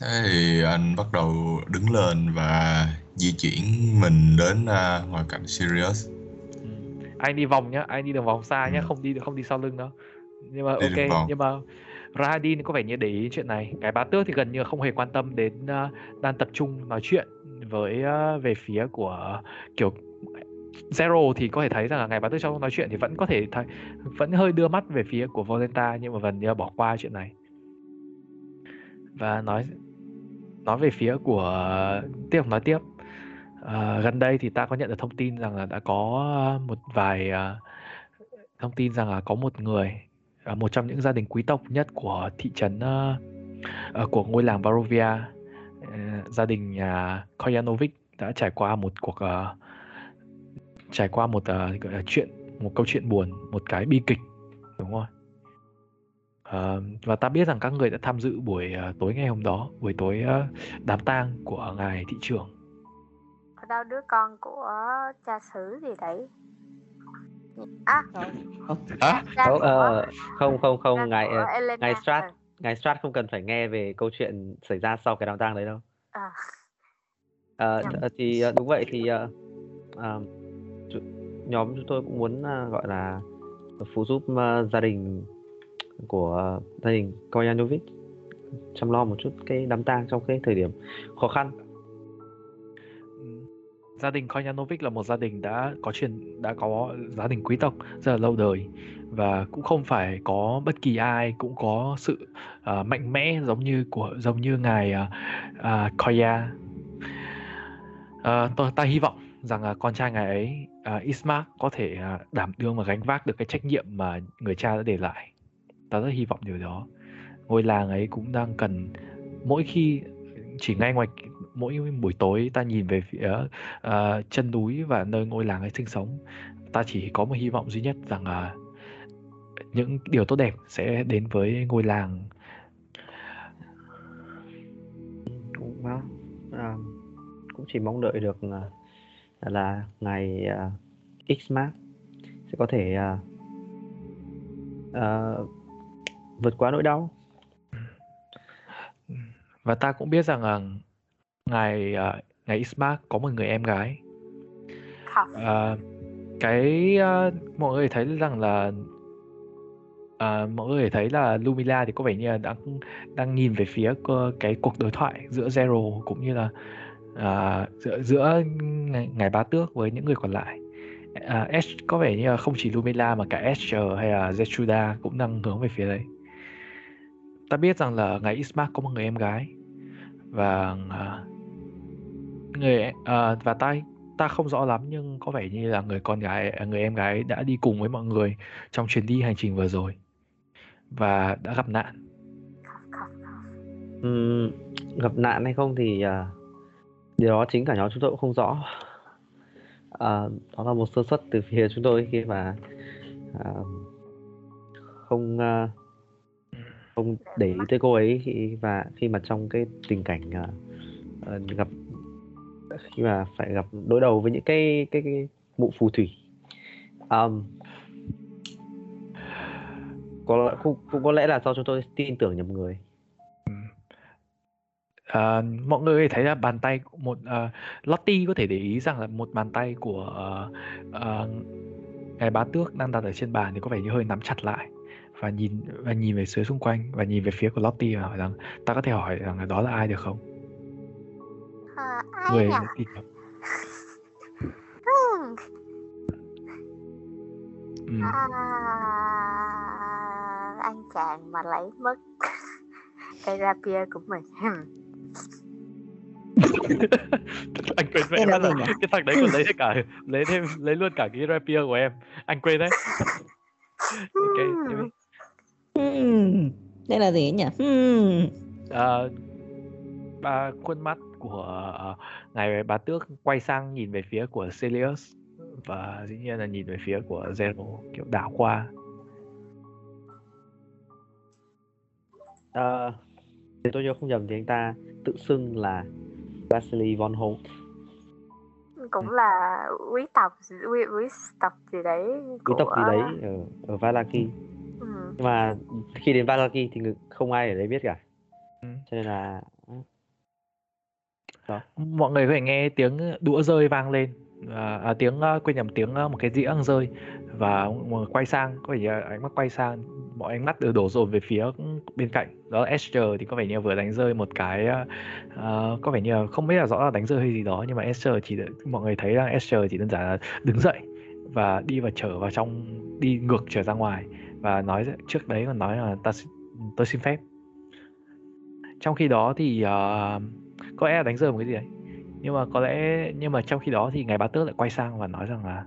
thế thì anh bắt đầu đứng lên và di chuyển mình đến à, ngoài cạnh Sirius Ừ. Anh đi vòng nhá, anh đi đường vòng xa nhá, Ừ. không đi không đi sau lưng đâu. Nhưng mà Đi ok, nhưng mà Rahadin có vẻ như để ý chuyện này. Cái bá tước thì gần như không hề quan tâm đến ờ, đang tập trung nói chuyện với ờ, về phía của kiểu Zero thì có thể thấy rằng là ngài bá tước trong nói chuyện thì vẫn có thể thấy vẫn hơi đưa mắt về phía của Volenta nhưng mà gần như bỏ qua chuyện này và nói nói về phía của tiếp nói tiếp Ờ, gần đây thì ta có nhận được thông tin rằng là đã có một vài ờ, thông tin rằng là có một người ờ, một trong những gia đình quý tộc nhất của thị trấn ờ, ờ, của ngôi làng Barovia ờ, gia đình nhà Koyanovic đã trải qua một cuộc ờ, trải qua một ờ, gọi là chuyện một câu chuyện buồn, một cái bi kịch đúng không? Ờ, và ta biết rằng các người đã tham dự buổi ờ, tối ngày hôm đó, buổi tối ờ, đám tang của ngài thị trưởng. Đâu đứa con của cha xứ gì đấy. À Không, của ờ, không không cha không ngài ờ, ngài Strat ngài Strat không cần phải nghe về câu chuyện xảy ra sau cái đám tang đấy đâu. À, Ờ, ờ, thì ờ, đúng vậy thì ờ, ờ, chu- nhóm chúng tôi cũng muốn ờ, gọi là phụ giúp ờ, gia đình của gia đình Koyanovic chăm lo một chút cái đám tang trong cái thời điểm khó khăn. Gia đình Konyanovich là một gia đình đã có truyền đã có gia đình quý tộc rất là lâu đời và cũng không phải có bất kỳ ai cũng có sự uh, mạnh mẽ giống như của giống như ngài uh, Koya. Uh, tôi ta hy vọng rằng uh, con trai ngài ấy uh, Ismark có thể uh, đảm đương và gánh vác được cái trách nhiệm mà người cha đã để lại. Ta rất hy vọng điều đó. Ngôi làng ấy cũng đang cần mỗi khi chỉ ngay ngoài mỗi buổi tối ta nhìn về phía uh, chân núi và nơi ngôi làng ấy sinh sống ta chỉ có một hy vọng duy nhất rằng uh, những điều tốt đẹp sẽ đến với ngôi làng Cũng à, cũng chỉ mong đợi được ờ, là ngày uh, Xmas sẽ có thể uh, uh, vượt qua nỗi đau và ta cũng biết rằng là ngài uh, ngài Ismark có một người em gái. Ờ, cái ờ, mọi người thấy rằng là à, mọi người thấy là Lumila thì có vẻ như là đang đang nhìn về phía cái cuộc đối thoại giữa Zero cũng như là à, giữa giữa ngài, ngài bá tước với những người còn lại. À, Ash có vẻ như là không chỉ Lumila mà cả Asher hay là Zetruda cũng đang hướng về phía đấy. Ta biết rằng là ngài Ismark có một người em gái và à, người à, và ta ta không rõ lắm nhưng có vẻ như là người con gái à, người em gái đã đi cùng với mọi người trong chuyến đi hành trình vừa rồi và đã gặp nạn ừ, gặp nạn hay không thì à, điều đó chính cả nhóm chúng tôi cũng không rõ. À, đó là một sơ suất từ phía chúng tôi khi mà à, không à, không để ý tới cô ấy khi và khi mà trong cái tình cảnh ờ, gặp khi mà phải gặp đối đầu với những cái cái, cái mụ phù thủy. Um, có lẽ cũng, cũng có lẽ là do chúng tôi tin tưởng nhầm người. À, mọi người thấy là bàn tay một uh, Lottie có thể để ý rằng là một bàn tay của ờ, ờ, ngài bá tước đang đặt ở trên bàn thì có vẻ như hơi nắm chặt lại và nhìn và nhìn về phía xung quanh và nhìn về phía của Lottie và hỏi rằng ta có thể hỏi rằng là đó là ai được không? À, ai Người nhỉ? Hmm. "Ừm, À, anh chàng mà lấy mất cây rapier của mình. Anh quên vậy là nhỉ? cái thằng đấy còn lấy hết cả lấy thêm lấy luôn cả cái rapier của em anh quên đấy ok. Hmm. Đây là gì nhỉ? Hmm. Ờ, ba khuôn mắt của ờ, ngài bá tước quay sang nhìn về phía của Celius và dĩ nhiên là nhìn về phía của Zero kiểu đảo qua Ờ, nếu tôi nhớ không nhầm thì anh ta tự xưng là Vasily von Holt. Cũng là quý tộc quý, quý tộc gì đấy quý tộc gì của- đấy ở ở Valaki. Ừ. Nhưng mà khi đến Valaki thì không ai ở đấy biết cả. Ừ. Cho nên là đó. mọi người có thể nghe tiếng đũa rơi vang lên à, à, tiếng ờ, quên nhầm tiếng ờ, một cái dĩa rơi và mọi người quay sang có vẻ ánh mắt quay sang mọi ánh mắt đều đổ dồn về phía bên cạnh đó là Esther thì có vẻ như là vừa đánh rơi một cái ờ, có vẻ như là không biết là rõ là đánh rơi hay gì đó nhưng mà Esther chỉ mọi người thấy là Esther chỉ đơn giản là đứng dậy và đi vào trở vào trong đi ngược trở ra ngoài và nói trước đấy còn nói là ta tôi xin phép. Trong khi đó thì uh, có lẽ là đánh rơi một cái gì đấy. Nhưng mà có lẽ nhưng mà trong khi đó thì ngài bá tước lại quay sang và nói rằng là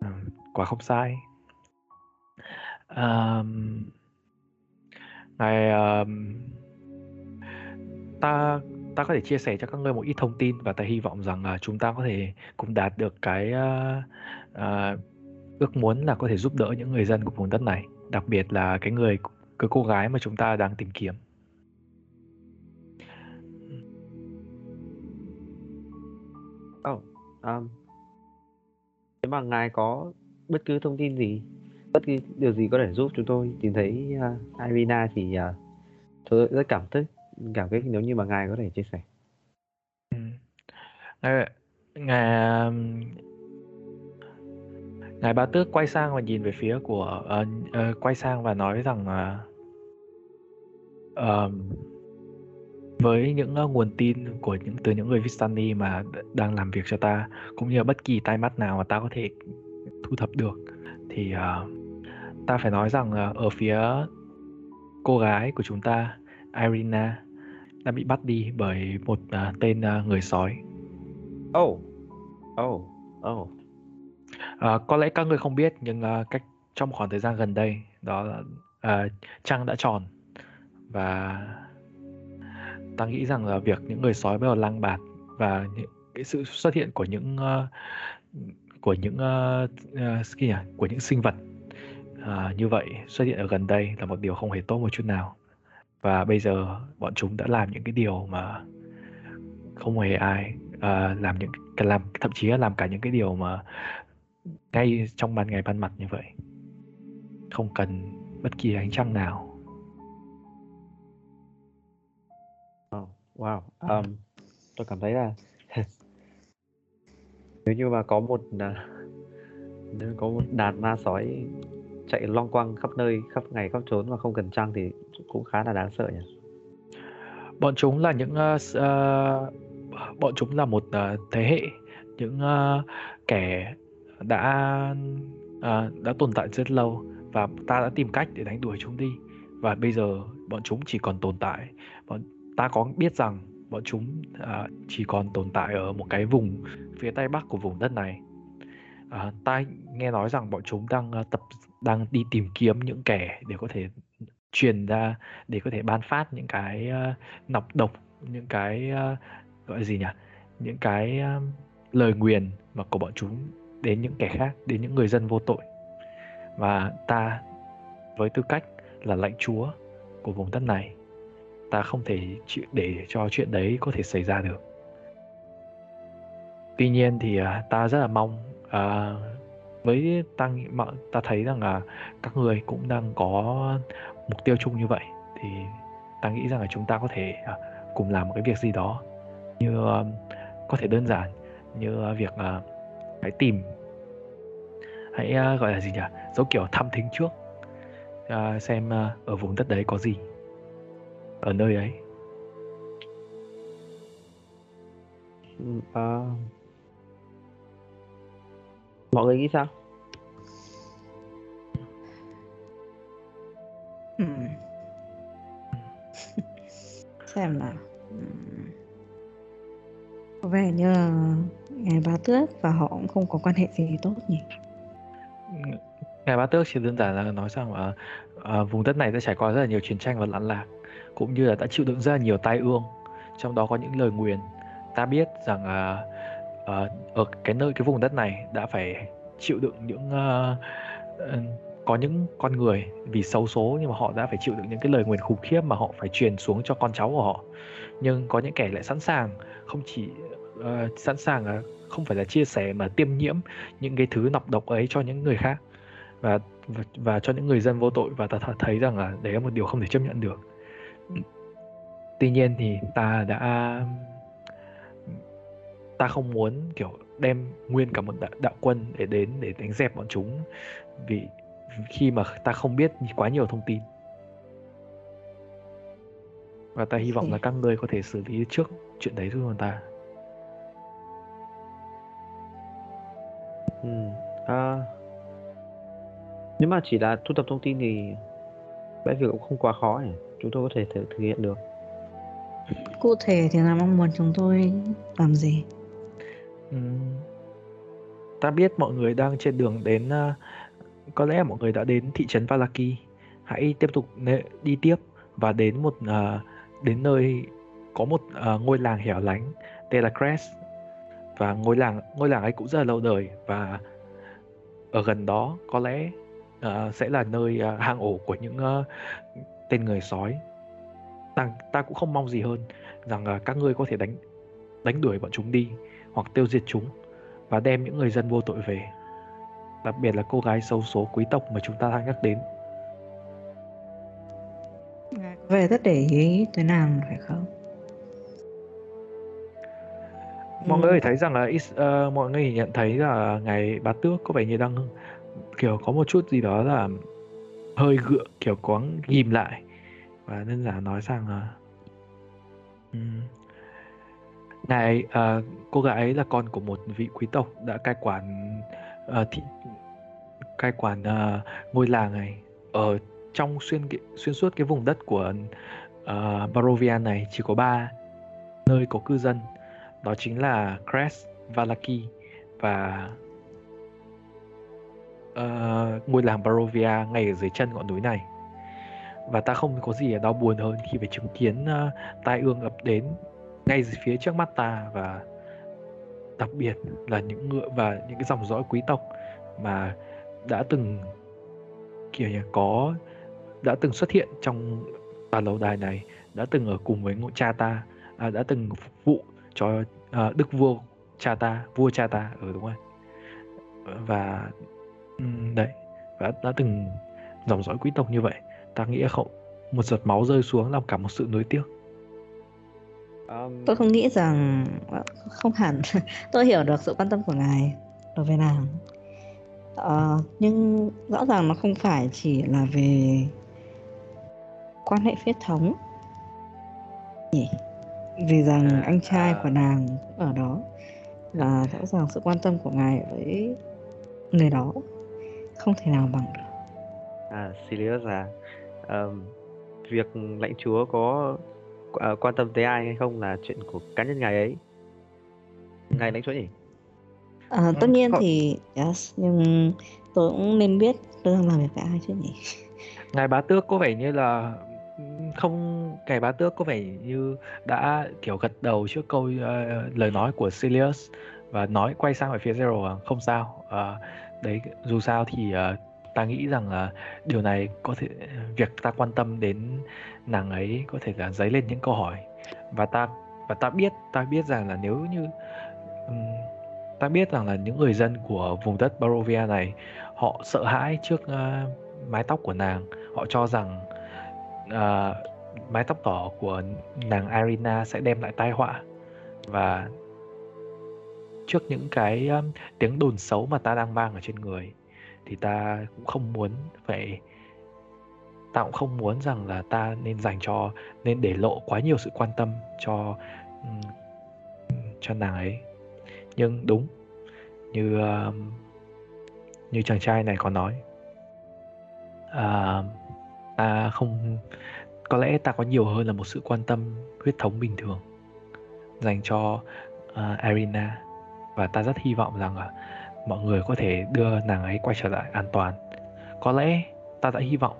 ừ, quả không sai. Uh, ngài uh, ta ta có thể chia sẻ cho các ngươi một ít thông tin và ta hy vọng rằng là chúng ta có thể cùng đạt được cái uh, uh, ước muốn là có thể giúp đỡ những người dân của vùng đất này, đặc biệt là cái người cái cô gái mà chúng ta đang tìm kiếm. Oh, um, nếu mà ngài có bất cứ thông tin gì, bất cứ điều gì có thể giúp chúng tôi tìm thấy uh, Irina thì uh, tôi rất cảm thức cảm kích nếu như mà ngài có thể chia sẻ. Ừ. Ngài, ngài um, ngài ba tước quay sang và nhìn về phía của uh, uh, quay sang và nói rằng uh, uh, với những uh, nguồn tin của những từ những người Vistani mà đang làm việc cho ta cũng như bất kỳ tai mắt nào mà ta có thể thu thập được thì uh, ta phải nói rằng uh, ở phía cô gái của chúng ta Irina đã bị bắt đi bởi một uh, tên uh, người sói. Oh, oh, oh. À, có lẽ các người không biết nhưng uh, cách trong khoảng thời gian gần đây đó là ờ, uh, trăng đã tròn và ta nghĩ rằng là việc những người sói bắt đầu lang bạt và những cái sự xuất hiện của những uh, của những uh, uh, nhỉ? của những sinh vật uh, như vậy xuất hiện ở gần đây là một điều không hề tốt một chút nào và bây giờ bọn chúng đã làm những cái điều mà không hề ai uh, làm những làm thậm chí là làm cả những cái điều mà ngay trong ban ngày ban mặt như vậy không cần bất kỳ ánh trăng nào. Wow um, tôi cảm thấy là nếu như mà có một uh, nếu có một đàn ma sói chạy long quăng khắp nơi khắp ngày khắp trốn mà không cần trăng thì cũng khá là đáng sợ nhỉ? Bọn chúng là những uh, bọn chúng là một uh, thế hệ những uh, kẻ đã uh, đã tồn tại rất lâu và ta đã tìm cách để đánh đuổi chúng đi. Và bây giờ bọn chúng chỉ còn tồn tại. Bọn ta có biết rằng bọn chúng uh, chỉ còn tồn tại ở một cái vùng phía tây bắc của vùng đất này. Uh, ta nghe nói rằng bọn chúng đang uh, tập đang đi tìm kiếm những kẻ để có thể truyền ra để có thể ban phát những cái uh, nọc độc những cái uh, gọi gì nhỉ? Những cái uh, lời nguyền mà của bọn chúng đến những kẻ khác đến những người dân vô tội. Và ta với tư cách là lãnh chúa của vùng đất này ta không thể chịu để cho chuyện đấy có thể xảy ra được. Tuy nhiên thì uh, ta rất là mong uh, với ta ta thấy rằng là các người cũng đang có mục tiêu chung như vậy thì ta nghĩ rằng là chúng ta có thể à, cùng làm một cái việc gì đó. Như có thể đơn giản như việc hãy tìm. Hãy uh, gọi là gì nhỉ? Dấu kiểu thăm thính trước. Uh, xem uh, ở vùng đất đấy có gì. Ở nơi ấy. Uh, mọi người nghĩ sao? Ừ. xem nào có vẻ như là ngài bá tước và họ cũng không có quan hệ gì tốt nhỉ? Ừ, ngài bá tước chỉ đơn giản là nói rằng là à, vùng đất này đã trải qua rất là nhiều chiến tranh và lạn lạc cũng như là đã chịu đựng rất là nhiều tai ương. Trong đó có những lời nguyền. Ta biết rằng à, à, ở cái nơi cái vùng đất này đã phải chịu đựng những uh, có những con người vì xấu số nhưng mà họ đã phải chịu đựng những cái lời nguyền khủng khiếp mà họ phải truyền xuống cho con cháu của họ. Nhưng có những kẻ lại sẵn sàng không chỉ uh, sẵn sàng uh, không phải là chia sẻ mà tiêm nhiễm những cái thứ nọc độc ấy cho những người khác. Và và, và cho những người dân vô tội và ta thấy rằng là đấy là một điều không thể chấp nhận được. Tuy nhiên thì ta đã ta không muốn kiểu đem nguyên cả một đạo, đạo quân để đến để đánh dẹp bọn chúng. Vì khi mà ta không biết quá nhiều thông tin. Và ta hy vọng là các ngươi có thể xử lý trước chuyện đấy giúp ta. Ừ. à, nếu mà chỉ là thu thập thông tin thì bãi việc cũng không quá khó nhỉ? Chúng tôi có thể thực, thực hiện được. Cụ thể thì là mong muốn chúng tôi làm gì? Ta biết mọi người đang trên đường đến uh, có lẽ mọi người đã đến thị trấn Valaki. Hãy tiếp tục đi tiếp và đến một uh, đến nơi có một uh, ngôi làng hẻo lánh tên là Crest và ngôi làng ngôi làng ấy cũng rất là lâu đời và ở gần đó có lẽ uh, sẽ là nơi uh, hang ổ của những uh, tên người sói. Ta, ta cũng không mong gì hơn rằng uh, các ngươi có thể đánh đánh đuổi bọn chúng đi hoặc tiêu diệt chúng và đem những người dân vô tội về. Đặc biệt là cô gái xấu số quý tộc mà chúng ta đang nhắc đến. Vẻ rất để ý tới nàng phải không? Mọi Ừ. người thấy rằng là ờ, mọi người nhận thấy là ngài bá tước có vẻ như đang kiểu có một chút gì đó là hơi gượng kiểu có ghim lại và nên là nói rằng là ừm, ngài ờ, cô gái ấy là con của một vị quý tộc đã cai quản Ờ, uh, thị cai quản uh, ờ, ngôi làng này ở trong xuyên xuyên suốt cái vùng đất của uh, Barovia này chỉ có ba nơi có cư dân đó chính là Crest, Valaki và uh, ngôi làng Barovia ngay ở dưới chân ngọn núi này. Và ta không có gì đau buồn hơn khi phải chứng kiến uh, tai ương ập đến ngay dưới phía trước mắt ta và đặc biệt là những ngựa và những cái dòng dõi quý tộc mà đã từng kiểu như có đã từng xuất hiện trong tòa lâu đài này đã từng ở cùng với ngôi cha ta à, đã từng phục vụ cho à, đức vua cha ta vua cha ta ừ đúng không? và đấy và đã từng dòng dõi quý tộc như vậy ta nghĩ không một giọt máu rơi xuống làm cả một sự nối tiếc Tôi không nghĩ rằng không hẳn tôi hiểu được sự quan tâm của ngài đối với nàng. Ờ, nhưng rõ ràng nó không phải chỉ là về quan hệ huyết thống nhỉ? Vì rằng anh trai của nàng cũng ở đó và rõ ràng sự quan tâm của ngài với người đó không thể nào bằng được. À, Sirius à, ờm, việc lãnh chúa có à, quan tâm tới ai hay không là chuyện của cá nhân ngài ấy. Ngài lãnh chúa nhỉ? Ờ, tất nhiên không. thì yes, nhưng tôi cũng nên biết tôi đang làm việc với ai chứ nhỉ? ngài bá tước có vẻ như là không ngài bá tước có vẻ như đã kiểu gật đầu trước câu ờ, lời nói của Silius và nói quay sang về phía Zero là không sao Ờ, đấy dù sao thì ờ, ta nghĩ rằng là điều này có thể việc ta quan tâm đến nàng ấy có thể là dấy lên những câu hỏi. Và ta và ta biết ta biết rằng là nếu như um, ta biết rằng là những người dân của vùng đất Barovia này họ sợ hãi trước uh, mái tóc của nàng. Họ cho rằng uh, mái tóc đỏ của nàng Irina sẽ đem lại tai họa. Và trước những cái um, tiếng đồn xấu mà ta đang mang ở trên người thì ta cũng không muốn phải ta cũng không muốn rằng là ta nên dành cho nên để lộ quá nhiều sự quan tâm cho cho nàng ấy. Nhưng đúng như như chàng trai này có nói à, ta không có lẽ ta có nhiều hơn là một sự quan tâm huyết thống bình thường dành cho ờ, uh, Irina và ta rất hy vọng rằng là mọi người có thể đưa nàng ấy quay trở lại an toàn. Có lẽ ta đã hy vọng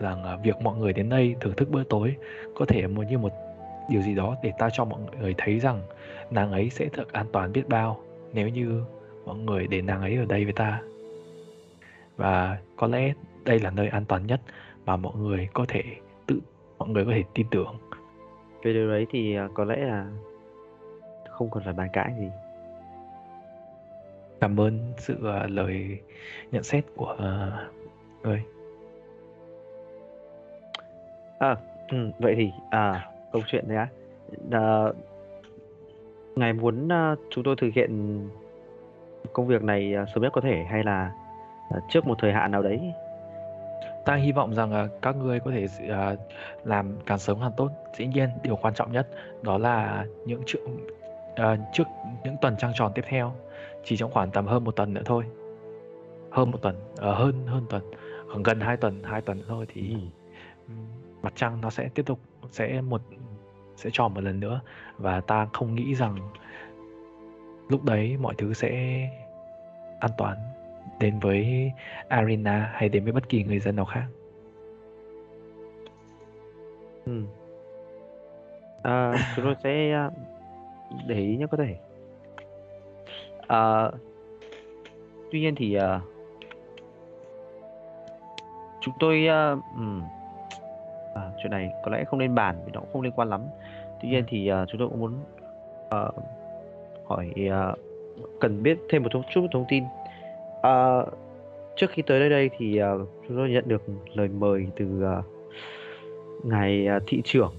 rằng à, việc mọi người đến đây thưởng thức bữa tối có thể một như một điều gì đó để ta cho mọi người thấy rằng nàng ấy sẽ thực an toàn biết bao nếu như mọi người để nàng ấy ở đây với ta. Và có lẽ đây là nơi an toàn nhất mà mọi người có thể tự, mọi người có thể tin tưởng. Về điều đấy thì à, có lẽ là không còn phải bàn cãi gì cảm ơn sự à, lời nhận xét của à, người À, ừ, vậy thì à câu chuyện đấy á. À, ngài muốn à, chúng tôi thực hiện công việc này à, sớm nhất có thể hay là à, trước một thời hạn nào đấy? ta hy vọng rằng à, các ngươi có thể à, làm càng sớm càng tốt dĩ nhiên điều quan trọng nhất đó là những trước à, trước những tuần trăng tròn tiếp theo chỉ trong khoảng tầm hơn một tuần nữa thôi hơn một tuần ờ, hơn hơn tuần khoảng gần hai tuần hai tuần nữa thôi thì Ừ. mặt trăng nó sẽ tiếp tục sẽ một sẽ tròn một lần nữa và ta không nghĩ rằng lúc đấy mọi thứ sẽ an toàn đến với Arena hay đến với bất kỳ người dân nào khác. Ừ. Ờ, chúng tôi sẽ à, để ý nhé có thể. Ờ, tuy nhiên thì à, chúng tôi à, à, chuyện này có lẽ không nên bàn vì nó cũng không liên quan lắm. Tuy nhiên thì à, chúng tôi cũng muốn ờ, hỏi à, cần biết thêm một chút thông tin. Ờ, trước khi tới nơi đây thì à, chúng tôi nhận được lời mời từ à, ngài à, thị trưởng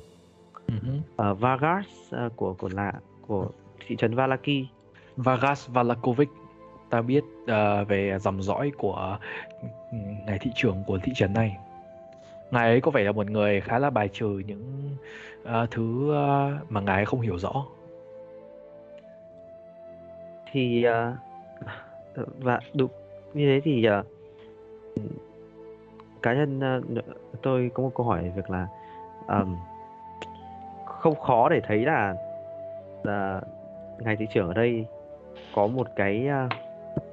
uh ờ, Vargas à, của của là của thị trấn Valaki. Vargas Valakovic ta biết uh, về dòng dõi của ừ, ngài thị trưởng của thị trấn này. Ngài ấy có vẻ là một người khá là bài trừ những uh, thứ uh, mà ngài ấy không hiểu rõ. Thì uh, và đúng như thế thì uh, cá nhân uh, tôi có một câu hỏi về việc là um, không khó để thấy là là ngài thị trưởng ở đây có một cái à,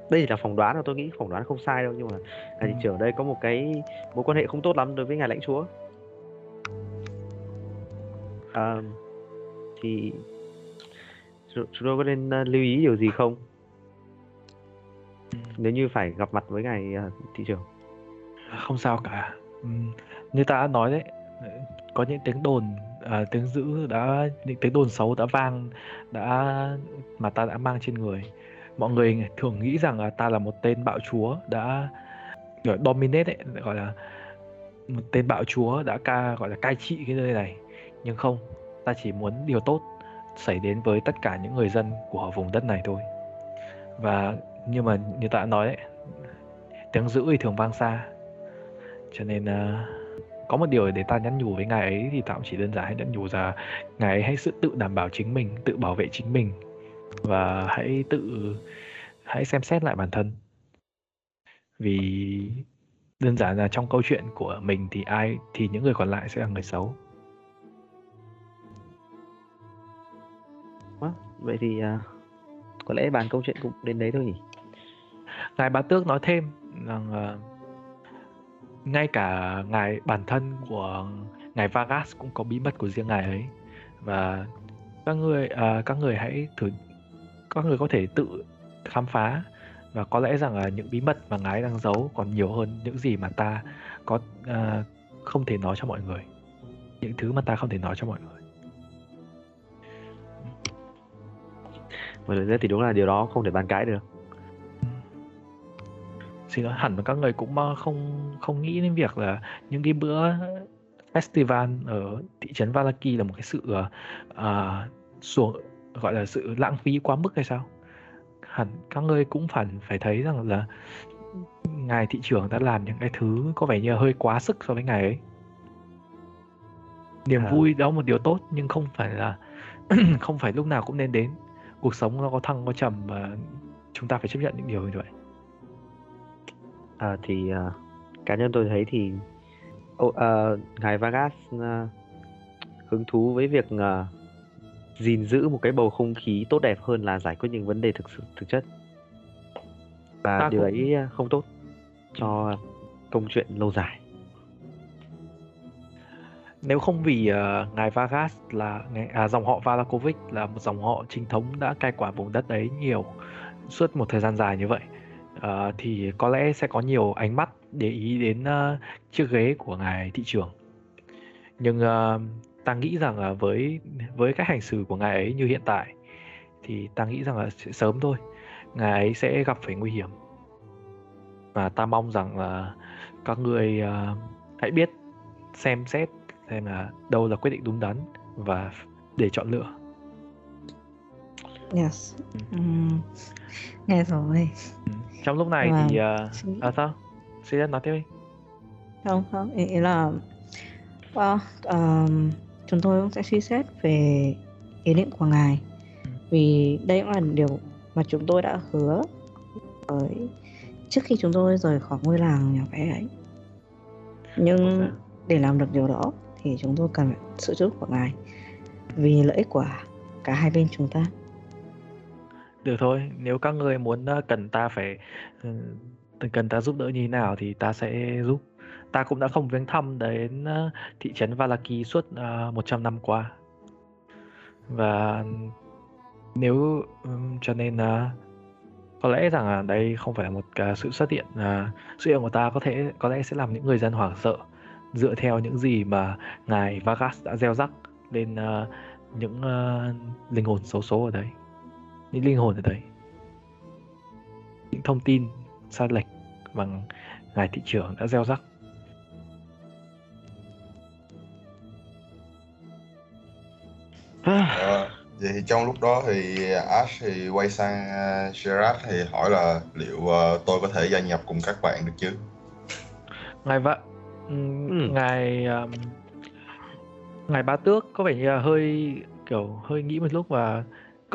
đây chỉ là phỏng đoán và tôi nghĩ phỏng đoán không sai đâu nhưng mà ngài thị Ừ. trưởng ở đây có một cái mối quan hệ không tốt lắm đối với ngài lãnh chúa. Ờm, thì chúng tôi có nên à, lưu ý điều gì không? Nếu như phải gặp mặt với ngài à, thị trưởng không sao cả. Ừm, như ta đã nói đấy có những tiếng đồn à, tiếng dữ đã những tiếng đồn xấu đã vang đã mà ta đã mang trên người. Mọi người thường nghĩ rằng là ta là một tên bạo chúa đã gọi dominate ấy, gọi là một tên bạo chúa đã ca gọi là cai trị cái nơi này. Nhưng không ta chỉ muốn điều tốt xảy đến với tất cả những người dân của vùng đất này thôi. Và nhưng mà như ta đã nói đấy tiếng dữ thì thường vang xa. Cho nên uh, có một điều để ta nhắn nhủ với ngài ấy thì cũng chỉ đơn giản hãy nhắn nhủ là ngài ấy hãy sự tự đảm bảo chính mình tự bảo vệ chính mình. Và hãy tự hãy xem xét lại bản thân. Vì đơn giản là trong câu chuyện của mình thì ai thì những người còn lại sẽ là người xấu. Quá, vậy thì à, có lẽ bàn câu chuyện cũng đến đấy thôi nhỉ? Ngài bá tước nói thêm rằng ờ, ngay cả ngài bản thân của ngài Vargas cũng có bí mật của riêng ngài ấy. Và các người à, các người hãy thử các người có thể tự khám phá. Và có lẽ rằng là những bí mật mà ngài đang giấu còn nhiều hơn những gì mà ta có à, không thể nói cho mọi người. Những thứ mà ta không thể nói cho mọi người. Và thực ra thì đúng là điều đó không thể bàn cãi được lỗi hẳn là các người cũng ờ, không không nghĩ đến việc là những cái bữa festival ở thị trấn Valaki là một cái sự à, xuồng gọi là sự lãng phí quá mức hay sao? Hẳn các ngươi cũng phải phải thấy rằng là ngài thị trưởng đã làm những cái thứ có vẻ như hơi quá sức so với ngài ấy. Niềm À. vui đó một điều tốt nhưng không phải là không phải lúc nào cũng nên đến. Cuộc sống nó có thăng có trầm và chúng ta phải chấp nhận những điều như vậy à, thì à, cá nhân tôi thấy thì ô, à, ngài Vargas à, hứng thú với việc à, gìn giữ một cái bầu không khí tốt đẹp hơn là giải quyết những vấn đề thực sự thực chất. Và Ta điều cũng- ấy không tốt cho công chuyện lâu dài. Nếu không vì ờ, ngài Vargas là à, dòng họ Valakovic là một dòng họ chính thống đã cai quản vùng đất đấy nhiều suốt một thời gian dài như vậy Ờ, thì có lẽ sẽ có nhiều ánh mắt để ý đến uh, chiếc ghế của ngài thị trưởng. Nhưng uh, ta nghĩ rằng là với với cách hành xử của ngài ấy như hiện tại thì ta nghĩ rằng là sẽ sớm thôi ngài ấy sẽ gặp phải nguy hiểm. Và ta mong rằng là các người uh, hãy biết xem xét xem là đâu là quyết định đúng đắn và để chọn lựa Yes. Ừm, nghe rồi. trong lúc này thì Vâng. uh, à sao xin nói tiếp đi Không, không, ý, ý là well, um, chúng tôi cũng sẽ suy xét về ý định của ngài. Vì đây cũng là điều mà chúng tôi đã hứa với trước khi chúng tôi rời khỏi ngôi làng nhỏ bé ấy. Nhưng để làm được điều đó thì chúng tôi cần sự giúp của ngài vì lợi ích của cả hai bên chúng ta được thôi nếu các người muốn cần ta phải ừ, cần ta giúp đỡ như thế nào thì ta sẽ giúp. Ta cũng đã không viếng thăm đến thị trấn Valaki suốt ờ, uh, 100 năm qua. Và nếu ừ, cho nên là có lẽ rằng là đây không phải là một ờ, sự xuất hiện sự xuất hiện của ta có thể có lẽ sẽ làm những người dân hoảng sợ dựa theo những gì mà ngài Vargas đã gieo rắc lên những linh hồn xấu số ở đấy những linh hồn ở đấy những thông tin sai lệch mà ngài thị trưởng đã gieo rắc Ờ, vậy thì trong lúc đó thì Ash thì quay sang uh, Gerard thì hỏi là liệu ờ, tôi có thể gia nhập cùng các bạn được chứ? ngài vợ ừm, Ừ. ngài um, ngài bá tước có vẻ như là hơi kiểu hơi nghĩ một lúc và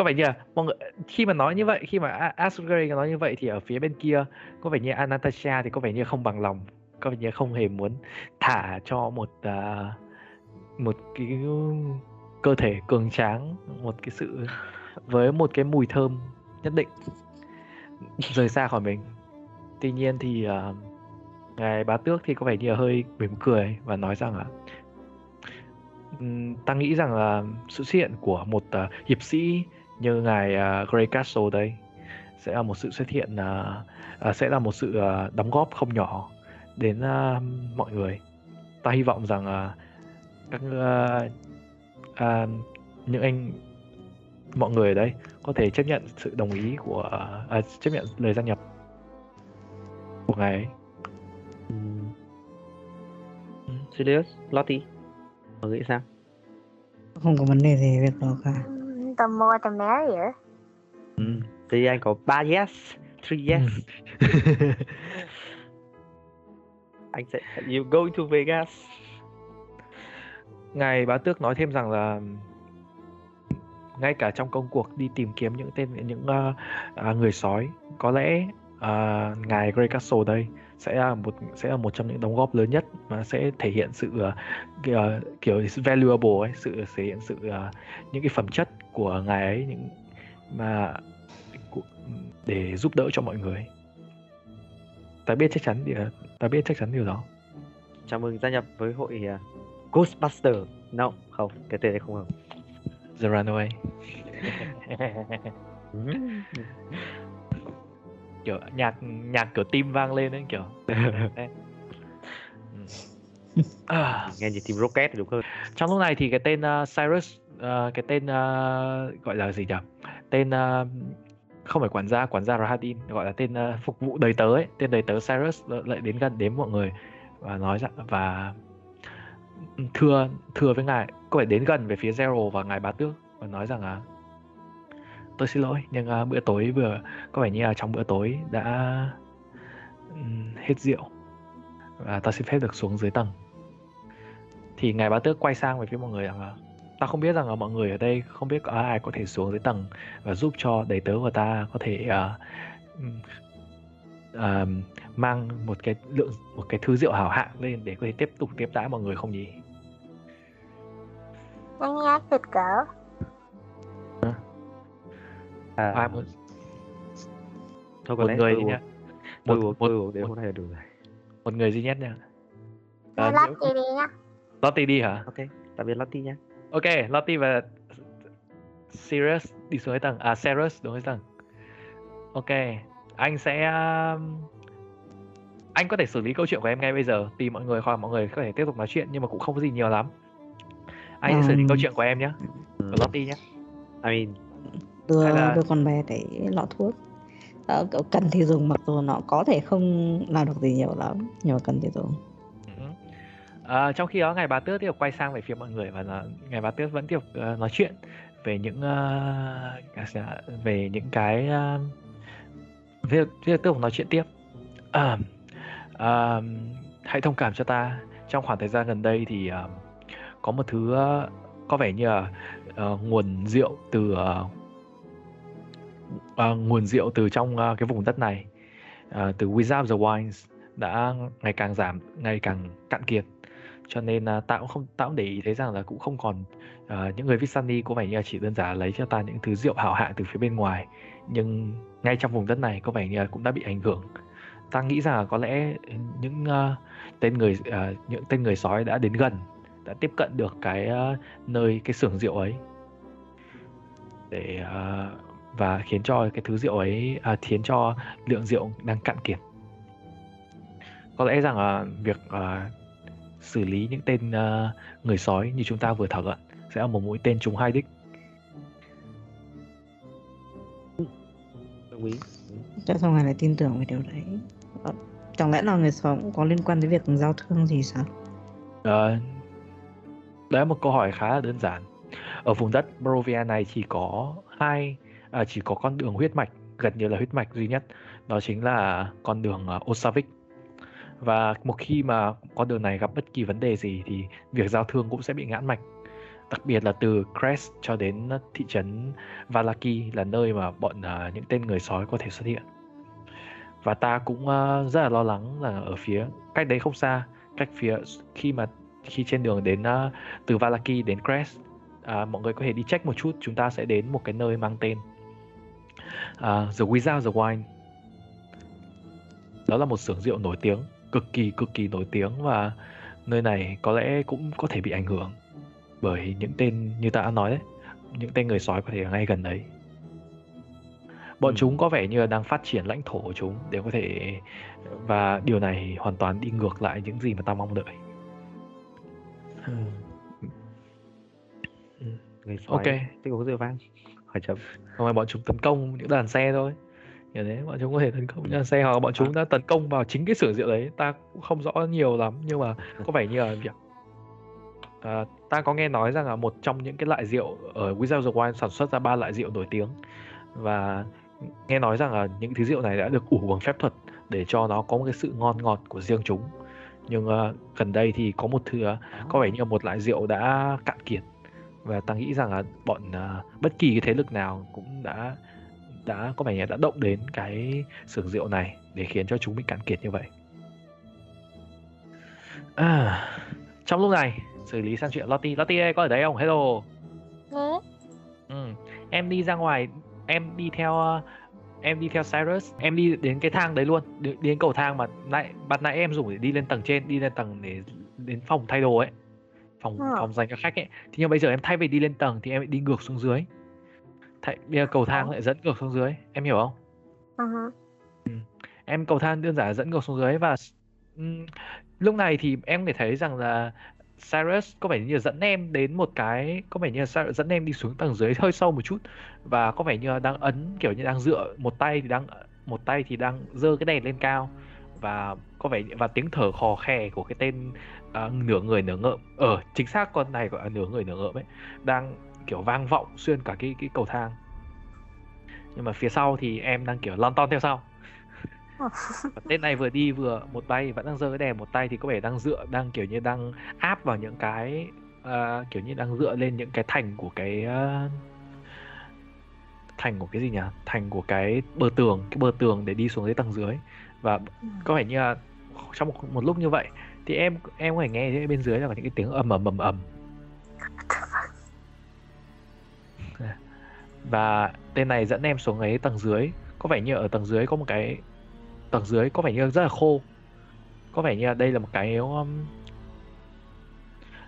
có vẻ như là mọi người khi mà nói như vậy khi mà Asgray nói như vậy thì ở phía bên kia có vẻ như Anastasia thì có vẻ như không bằng lòng có vẻ như không hề muốn thả cho một uh, một cái cơ thể cường tráng một cái sự với một cái mùi thơm nhất định rời xa khỏi mình. Tuy nhiên thì uh, ngài bá tước thì có vẻ như là hơi mỉm cười và nói rằng là ta nghĩ rằng là sự xuất hiện của một uh, hiệp sĩ như ngài à, Grey Castle đây sẽ là một sự xuất hiện à, à, sẽ là một sự à, đóng góp không nhỏ đến à, mọi người ta hy vọng rằng à, các à, à, những anh mọi người ở đây có thể chấp nhận sự đồng ý của à, chấp nhận lời gia nhập của ngài ấy Ừm. Ừ, Julius, Lottie, mọi người nghĩ sao? không có vấn đề gì việc đó cả Mò tò mé vậy. Ừ. Thì anh có ba yes, three yes. anh sẽ you going to Vegas. Ngài Bá Tước nói thêm rằng là ngay cả trong công cuộc đi tìm kiếm những tên những ờ, à, người sói có lẽ à, ngài Grey Castle đây sẽ là một sẽ là một trong những đóng góp lớn nhất mà sẽ thể hiện sự ờ, kiểu, valuable ấy sự thể hiện sự ờ, những cái phẩm chất của ngài ấy những mà để giúp đỡ cho mọi người ta biết chắc chắn điều ta biết chắc chắn điều đó Chào mừng gia nhập với hội à, Ghostbuster. No, không, cái tên này không hợp. The Runaway. kiểu nhạc nhạc kiểu tim vang lên ấy kiểu. Ừ. À, Nghe như team Rocket đúng hơn. trong lúc này thì cái tên uh, Cyrus uh, cái tên uh, gọi là gì nhỉ tên uh, không phải quản gia quản gia Rahadin gọi là tên uh, phục vụ đầy tớ ấy tên đầy tớ Cyrus lại đến gần đến mọi người và nói rằng và thưa thưa với ngài có phải đến gần về phía Zero và ngài bá tước và nói rằng là tôi xin lỗi nhưng uh, bữa tối vừa có vẻ như là trong bữa tối đã um, hết rượu. Và ta xin phép được xuống dưới tầng. Thì ngài bá tước quay sang về phía mọi người rằng là ta không biết rằng là mọi người ở đây không biết có ai có thể xuống dưới tầng và giúp cho đầy tớ của ta có thể uh, ừm, à, mang một cái lượng một cái thứ rượu hảo hạng lên để có thể tiếp tục tiếp đãi mọi người không nhỉ? Anh nhát thịt cỡ. À, muốn thôi có một lẽ người tôi đi uống, nhá tôi một uống, một tôi uống đến một, hôm nay là đủ rồi. một người duy nhất nha lát nếu đi đi nhá. Lottie đi hả Ok, tạm biệt Lottie nhé. Ok, Lottie và Sirius đi xuống tầng. À, Cyrus xuống dưới tầng. Ok, anh sẽ... um, Anh có thể xử lý câu chuyện của em ngay bây giờ. Tìm mọi người hoặc mọi người có thể tiếp tục nói chuyện nhưng mà cũng không có gì nhiều lắm. Anh sẽ xử lý câu chuyện của em nhé. Của Lottie nhé. I mean, đưa là- đưa con bé cái lọ thuốc. Cậu cần thì dùng mặc dù nó có thể không làm được gì nhiều lắm nhưng mà cần thì dùng. Ừ. À, trong khi đó ngài bá tước tiếp tục quay sang về phía mọi người và là, ngài bá tước vẫn tiếp tục ờ, nói chuyện về những uh, về những cái uh, việc tiếp tục nói chuyện tiếp. À, à, hãy thông cảm cho ta. Trong khoảng thời gian gần đây thì ờ, có một thứ ờ, có vẻ như là ờ, nguồn rượu từ ờ, uh, nguồn rượu từ trong uh, cái vùng đất này uh, từ Wizard of the Wines đã ngày càng giảm ngày càng cạn kiệt. Cho nên uh, tao cũng không tao cũng để ý thấy rằng là cũng không còn uh, những người Vistani có vẻ như là chỉ đơn giản lấy cho ta những thứ rượu hảo hạng từ phía bên ngoài nhưng ngay trong vùng đất này có vẻ như là cũng đã bị ảnh hưởng. Ta nghĩ rằng là có lẽ những uh, tên người uh, những tên người sói đã đến gần đã tiếp cận được cái uh, nơi cái xưởng rượu ấy để uh, và khiến cho cái thứ rượu ấy à, khiến cho lượng rượu đang cạn kiệt có lẽ rằng là việc ờ, xử lý những tên ờ, người sói như chúng ta vừa thảo luận sẽ là một mũi tên trúng hai đích đồng ý Tại sao ngài lại tin tưởng về điều đấy? Ờ, Chẳng lẽ là người xóm cũng có liên quan đến việc giao thương gì sao? Ờ, đấy là một câu hỏi khá là đơn giản. Ở vùng đất Barovia này chỉ có hai, à, chỉ có con đường huyết mạch, gần như là huyết mạch duy nhất, đó chính là con đường uh, Osavik. Và một khi mà con đường này gặp bất kỳ vấn đề gì thì việc giao thương cũng sẽ bị ngãn mạch. Đặc biệt là từ Crest cho đến thị trấn Valaki là nơi mà bọn uh, những tên người sói có thể xuất hiện. Và ta cũng uh, rất là lo lắng là ở phía cách đấy không xa, cách phía khi mà khi trên đường đến uh, từ Valaki đến Crest uh, mọi người có thể đi check một chút chúng ta sẽ đến một cái nơi mang tên uh, The Without the Wine đó là một xưởng rượu nổi tiếng cực kỳ cực kỳ nổi tiếng và nơi này có lẽ cũng có thể bị ảnh hưởng bởi những tên như ta đã nói đấy những tên người sói có thể ở ngay gần đấy. Bọn Ừ. chúng có vẻ như là đang phát triển lãnh thổ của chúng để có thể và điều này hoàn toàn đi ngược lại những gì mà ta mong đợi. Người sói. Ok. Thích uống rượu vang hỏi chấm. Không phải bọn chúng tấn công những đàn xe thôi. Như thế bọn chúng có thể tấn công những đàn xe hoặc bọn chúng đã tấn công vào chính cái xưởng rượu đấy. Ta cũng không rõ nhiều lắm nhưng mà có vẻ như là việc à, ta có nghe nói rằng là một trong những cái loại rượu ở Without the Wine sản xuất ra ba loại rượu nổi tiếng. Và nghe nói rằng là những thứ rượu này đã được ủ bằng phép thuật để cho nó có một cái sự ngon ngọt của riêng chúng. Nhưng ờ, gần đây thì có một thứ ờ, có vẻ như là một loại rượu đã cạn kiệt và ta nghĩ rằng là bọn ờ, bất kỳ cái thế lực nào cũng đã đã có vẻ như đã động đến cái xưởng rượu này để khiến cho chúng bị cạn kiệt như vậy. À, trong lúc này xử lý sang chuyện Lottie. Lottie ơi, có ở đấy không? Hello. Thế Ừ. Em đi ra ngoài, em đi theo ờ, em đi theo Cyrus, em đi đến cái thang đấy luôn, đi, đến cầu thang mà nãy ban nãy em dùng để đi lên tầng trên, đi lên tầng để đến phòng thay đồ ấy. Phòng Ờ. phòng dành cho khách ấy. Thì nhưng bây giờ em thay vì đi lên tầng thì em lại đi ngược xuống dưới. Thay, bây giờ cầu thang lại dẫn ngược xuống dưới, em hiểu không? Ừ hứ. em cầu thang đơn giản dẫn ngược xuống dưới và ừm, lúc này thì em có thể thấy rằng là Cyrus có vẻ như dẫn em đến một cái có vẻ như là Cyrus dẫn em đi xuống tầng dưới hơi sâu một chút và có vẻ như đang ấn kiểu như đang dựa một tay thì đang một tay thì đang giơ cái đèn lên cao và có vẻ và tiếng thở khò khè của cái tên à, nửa người nửa ngợm. Ở chính xác con này gọi là nửa người nửa ngợm ấy đang kiểu vang vọng xuyên cả cái cái cầu thang. Nhưng mà phía sau thì em đang kiểu lon ton theo sau. Tên này vừa đi vừa một tay vẫn đang giơ cái đèn một tay thì có vẻ đang dựa đang kiểu như đang áp vào những cái à, kiểu như đang dựa lên những cái thành của cái à, thành của cái gì nhỉ? Thành của cái bờ tường cái bờ tường để đi xuống dưới tầng dưới. Và có vẻ như là trong một, một lúc như vậy thì em em có thể nghe thấy bên dưới là có những cái tiếng ầm ầm ầm ầm. Và tên này dẫn em xuống ấy tầng dưới. Có vẻ như ở tầng dưới có một cái tầng dưới có vẻ như rất là khô. Có vẻ như là đây là một cái um,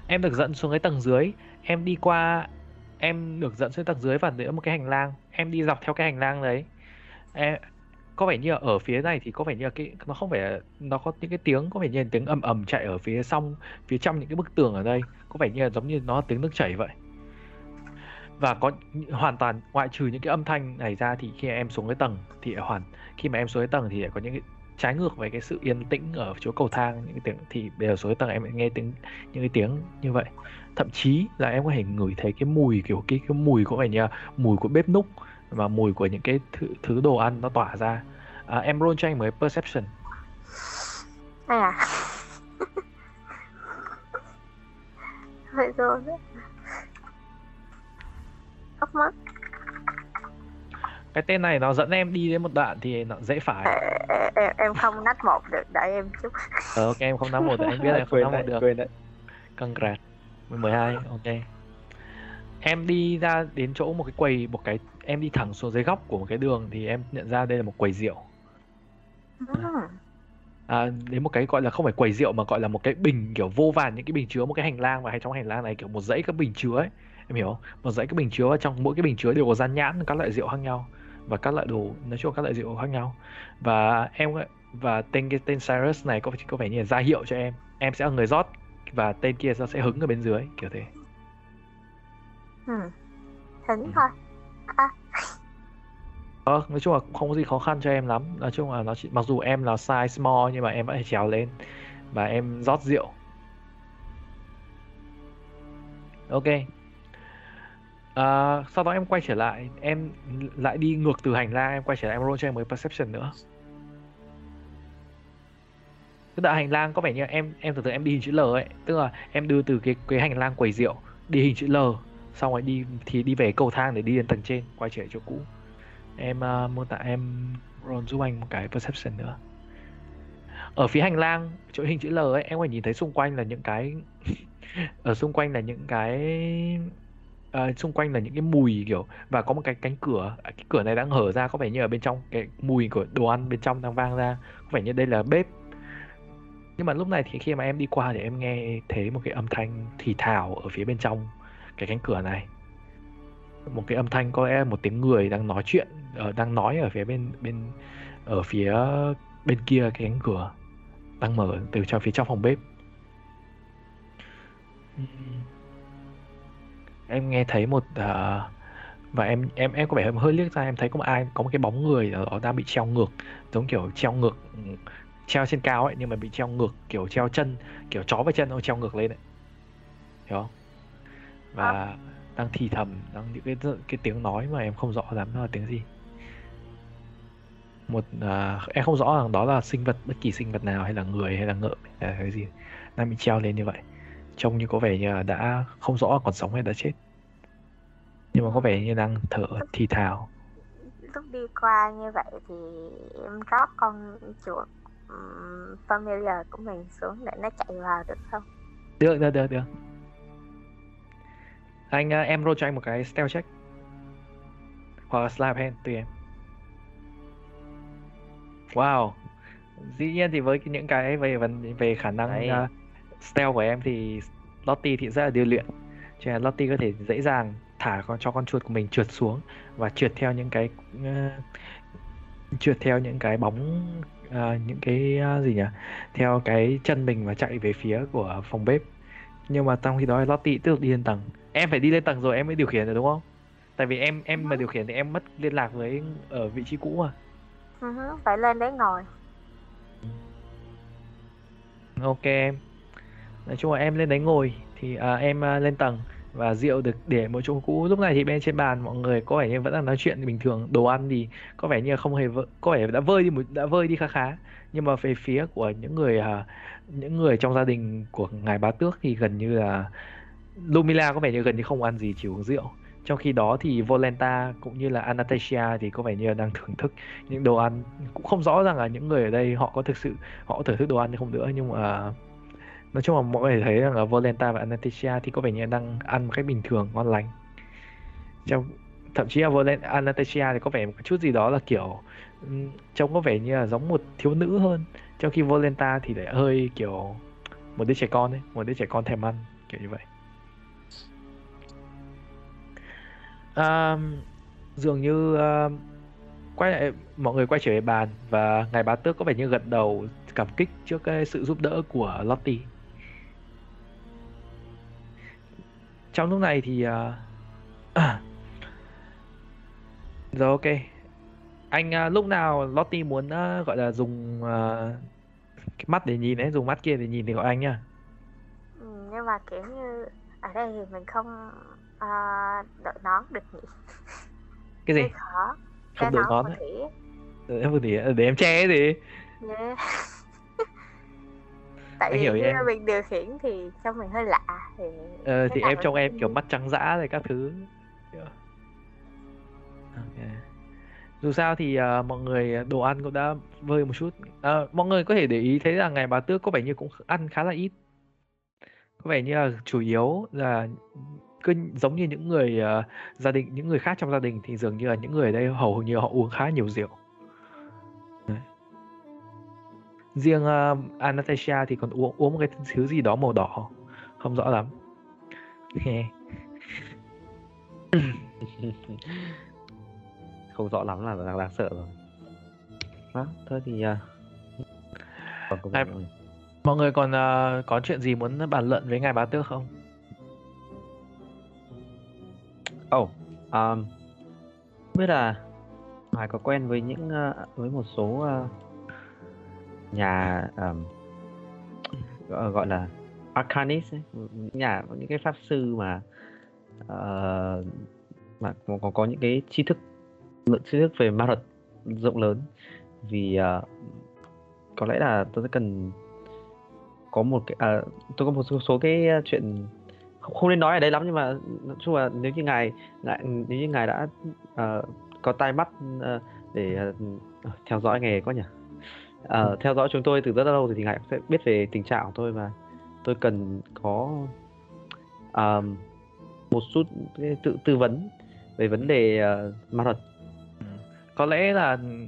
em được dẫn xuống cái tầng dưới. Em đi qua em được dẫn xuống tầng dưới và đến một cái hành lang. Em đi dọc theo cái hành lang đấy. Em, có vẻ như là ở phía này thì có vẻ như là cái, nó không phải là- nó có những cái tiếng, có vẻ như là tiếng ầm ầm chạy ở phía xong phía trong những cái bức tường ở đây. Có vẻ như là giống như nó là tiếng nước chảy vậy. Và có hoàn toàn, ngoại trừ những cái âm thanh này ra thì khi em xuống cái tầng thì hoàn, khi mà em xuống cái tầng thì có những cái trái ngược với cái sự yên tĩnh ở chỗ cầu thang, những cái tiếng, thì bây giờ xuống cái tầng em lại nghe tiếng, những cái tiếng như vậy. Thậm chí là em có thể ngửi thấy cái mùi, kiểu cái cái mùi có vẻ như là mùi của bếp núc và mùi của những cái thứ, thứ đồ ăn nó tỏa ra. À, em roll cho anh mới perception. À. Vậy rồi Ốc mất cái tên này nó dẫn em đi đến một đoạn thì nó dễ phải. Em, em, em không nách một được. Đợi em chút. Ờ, ok em không nắm một được. Anh biết là em không nắm một được. quên đấy Congrats. 12 ok em đi ra đến chỗ một cái quầy một cái em đi thẳng xuống dưới góc của một cái đường thì em nhận ra đây là một quầy rượu. Ừ. à, đến một cái gọi là không phải quầy rượu mà gọi là một cái bình kiểu vô vàn những cái bình chứa một cái hành lang và hay trong hành lang này kiểu một dãy các bình chứa ấy. Em hiểu không? Một dãy các bình chứa và trong mỗi cái bình chứa đều có dán nhãn các loại rượu khác nhau và các loại đồ nói chung các loại rượu khác nhau. Và em và tên cái tên Cyrus này có có vẻ như là ra hiệu cho em. Em sẽ là người rót và tên kia sẽ hứng ở bên dưới kiểu thế ừ. hứng thôi. À. Ờ, nói chung là không có gì khó khăn cho em lắm. Nói chung là nó chỉ mặc dù em là size small nhưng mà em vẫn trèo lên. Và em rót rượu. Ok. À, sau đó em quay trở lại. Em lại đi ngược từ hành lang. Em quay trở lại em roll cho em mới perception nữa. Tức là hành lang có vẻ như em em từ từ em đi hình chữ L ấy. Tức là em đưa từ cái cái hành lang quầy rượu đi hình chữ L xong rồi đi thì đi về cầu thang để đi đến tầng trên quay trở lại chỗ cũ. Em uh, mô tả em roll giúp anh một cái perception nữa. Ở phía hành lang chỗ hình chữ L ấy em có nhìn thấy xung quanh là những cái ở xung quanh là những cái uh, xung quanh là những cái mùi kiểu và có một cái cánh cửa. À, cái cửa này đang hở ra có vẻ như ở bên trong cái mùi của đồ ăn bên trong đang vang ra. Có vẻ như đây là bếp. Nhưng mà lúc này thì khi mà em đi qua thì em nghe thấy một cái âm thanh thì thào ở phía bên trong cái cánh cửa này. Một cái âm thanh có lẽ một tiếng người đang nói chuyện uh, đang nói ở phía bên bên ở phía bên kia cái cánh cửa đang mở từ trong phía trong phòng bếp. Em nghe thấy một uh, và em em em có vẻ hơi liếc ra em thấy có một ai có một cái bóng người ở đó đang bị treo ngược giống kiểu treo ngược treo trên cao ấy nhưng mà bị treo ngược kiểu treo chân kiểu chó với chân nó treo ngược lên đấy hiểu không? Và đang thì thầm đang những cái cái tiếng nói mà em không rõ lắm nó là tiếng gì. Một uh, em không rõ rằng đó là sinh vật bất kỳ sinh vật nào hay là người hay là ngựa hay là cái gì đang bị treo lên như vậy. Trông như có vẻ như là đã không rõ còn sống hay đã chết. Nhưng mà có vẻ như đang thở thì thào. Lúc đi qua như vậy thì em rót con chuột um, familiar của mình xuống để nó chạy vào được không? Được được được được anh uh, em roll cho anh một cái stealth check. Hoặc là slap hand tùy em. Wow. Dĩ nhiên thì với những cái về vấn về khả năng uh, stealth của em thì Lottie thì rất là điêu luyện. Cho nên Lottie có thể dễ dàng thả con cho con chuột của mình trượt xuống và trượt theo những cái uh, trượt theo những cái bóng uh, những cái uh, gì nhỉ? Theo cái chân mình và chạy về phía của phòng bếp nhưng mà trong khi đó Lottie tiếp tục đi lên tầng. Em phải đi lên tầng rồi em mới điều khiển được đúng không? Tại vì em em mà điều khiển thì em mất liên lạc với ở vị trí cũ mà. Uh-huh, phải lên đấy ngồi. Ok em. Nói chung là em lên đấy ngồi thì à, em à, lên tầng và rượu được để một chỗ cũ. Lúc này thì bên trên bàn mọi người có vẻ như vẫn đang nói chuyện bình thường đồ ăn thì có vẻ như không hề vỡ, có vẻ đã vơi đi một đã vơi đi khá khá. Nhưng mà về phía của những người à, những người trong gia đình của ngài bá tước thì gần như là Lumila có vẻ như gần như không ăn gì, chỉ uống rượu. Trong khi đó thì Volenta cũng như là Anastasia thì có vẻ như là đang thưởng thức những đồ ăn. Cũng không rõ rằng là những người ở đây họ có thực sự, họ có thưởng thức đồ ăn hay không nữa, nhưng mà nói chung là mọi người thấy rằng là Volenta và Anastasia thì có vẻ như đang ăn một cách bình thường, ngon lành. Trong, thậm chí là Volenta Anastasia thì có vẻ một chút gì đó là kiểu ừ, trông có vẻ như là giống một thiếu nữ hơn trong khi Volenta thì lại hơi kiểu một đứa trẻ con ấy một đứa trẻ con thèm ăn kiểu như vậy. Um, dường như uh, quay lại mọi người quay trở về bàn và ngài bá tước có vẻ như gật đầu cảm kích trước cái sự giúp đỡ của Lottie. Trong lúc này thì uh, à, rồi ok. Anh uh, lúc nào Lottie muốn uh, gọi là dùng uh, cái mắt để nhìn ấy dùng mắt kia để nhìn thì gọi anh nhá. Ừ, nhưng mà kiểu như ở đây thì mình không uh, đội nón được nhỉ? Cái gì? Hơi khó. Không đội nón để em thì để em che gì yeah. tại vì hiểu em. mình điều khiển thì trông mình hơi lạ thì ờ, thì cái em trong em kiểu mắt trắng dã rồi các thứ ok dù sao thì uh, mọi người ờ, đồ ăn cũng đã vơi một chút. Uh, mọi người có thể để ý thấy là ngày bà tước có vẻ như cũng ăn khá là ít. Có vẻ như là chủ yếu là cứ giống như những người uh, gia đình những người khác trong gia đình thì dường như là những người ở đây hầu như họ uống khá nhiều rượu. Riêng uh, Anastasia thì còn uống uống một cái thứ gì đó màu đỏ. Không rõ lắm. không rõ lắm là đáng, đáng sợ rồi. Đó thôi thì uh, còn Này, mọi người còn uh, có chuyện gì muốn bàn luận với ngài bá tước không? Oh um, biết là ngài có quen với những uh, với một số uh, nhà um, gọi là arcanist ấy, những nhà những cái pháp sư mà uh, mà có có những cái tri thức lượng tri thức về ma thuật rộng lớn. Vì uh, có lẽ là tôi sẽ cần có một cái à, tôi có một số, số cái chuyện không, không nên nói ở đây lắm nhưng mà nói chung là nếu như ngài ngài nếu như ngài đã uh, có tai mắt uh, để uh, theo dõi nghề có nhỉ? Uh, theo dõi chúng tôi từ rất lâu thì ngài sẽ biết về tình trạng của tôi và tôi cần có um, một chút tự tư vấn về vấn đề uh, ma thuật có lẽ là ừ,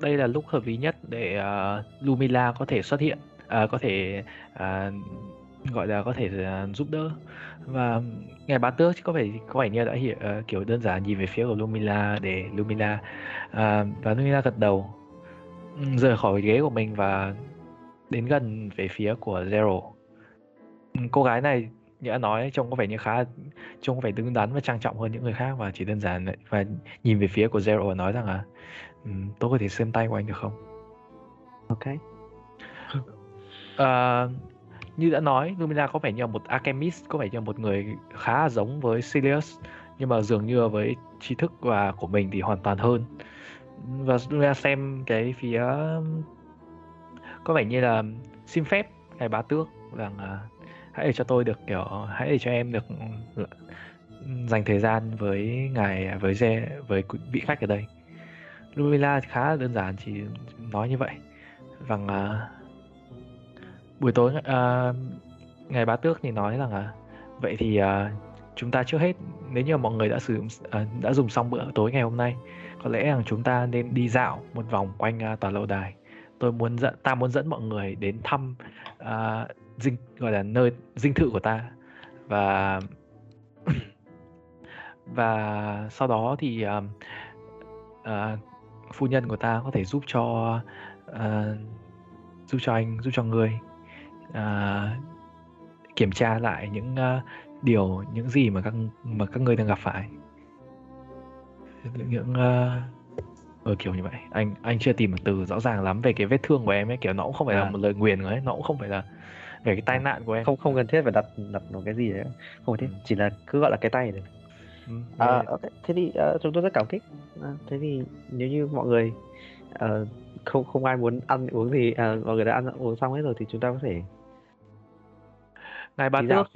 đây là lúc hợp lý nhất để uh, Lumila có thể xuất hiện uh, có thể uh, gọi là có thể uh, giúp đỡ. Và ngài bá tước có vẻ có vẻ như đã hiểu uh, kiểu đơn giản nhìn về phía của Lumila để Lumila uh, và Lumila gật đầu ừ, rời khỏi ghế của mình và đến gần về phía của Zero. Ừ, cô gái này như đã nói trông có vẻ như khá trông có vẻ đứng đắn và trang trọng hơn những người khác và chỉ đơn giản và nhìn về phía của Zero và nói rằng là um, tôi có thể xem tay của anh được không? Ok. Uh, như đã nói Lumina có vẻ như một alchemist có vẻ như một người khá giống với Sirius nhưng mà dường như với trí thức và của mình thì hoàn toàn hơn. Và Lumina xem cái phía có vẻ như là xin phép ngài bá tước rằng uh, hãy để cho tôi được kiểu hãy để cho em được ừ, dành thời gian với ngài à, với Ze với vị khách ở đây. Lumila khá là đơn giản chỉ nói như vậy. Rằng uh, buổi tối uh, ngày bá tước thì nói rằng là vậy thì uh, chúng ta trước hết nếu như mọi người đã sử dụng uh, đã dùng xong bữa tối ngày hôm nay có lẽ rằng chúng ta nên đi dạo một vòng quanh uh, tòa lâu đài. Tôi muốn dẫn ta muốn dẫn mọi người đến thăm uh, dinh gọi là nơi dinh thự của ta. Và và sau đó thì uh, uh, phu nhân của ta có thể giúp cho uh, giúp cho anh giúp cho người uh, kiểm tra lại những uh, điều những gì mà các mà các ngươi đang gặp phải. Những uh, ừ, kiểu như vậy. Anh anh chưa tìm một từ rõ ràng lắm về cái vết thương của em ấy kiểu nó cũng không phải à. là một lời nguyền ấy nó cũng không phải là về cái tai ờ. nạn của em. Không không cần thiết phải đặt đặt một cái gì đấy. Không cần thiết. Ừ. chỉ là cứ gọi là cái tay được ừ, à, okay. thế thì uh, chúng tôi rất cảm kích. À, thế thì nếu như mọi người uh, không không ai muốn ăn uống gì uh, mọi người đã ăn uống xong hết rồi thì chúng ta có thể ngài bá tước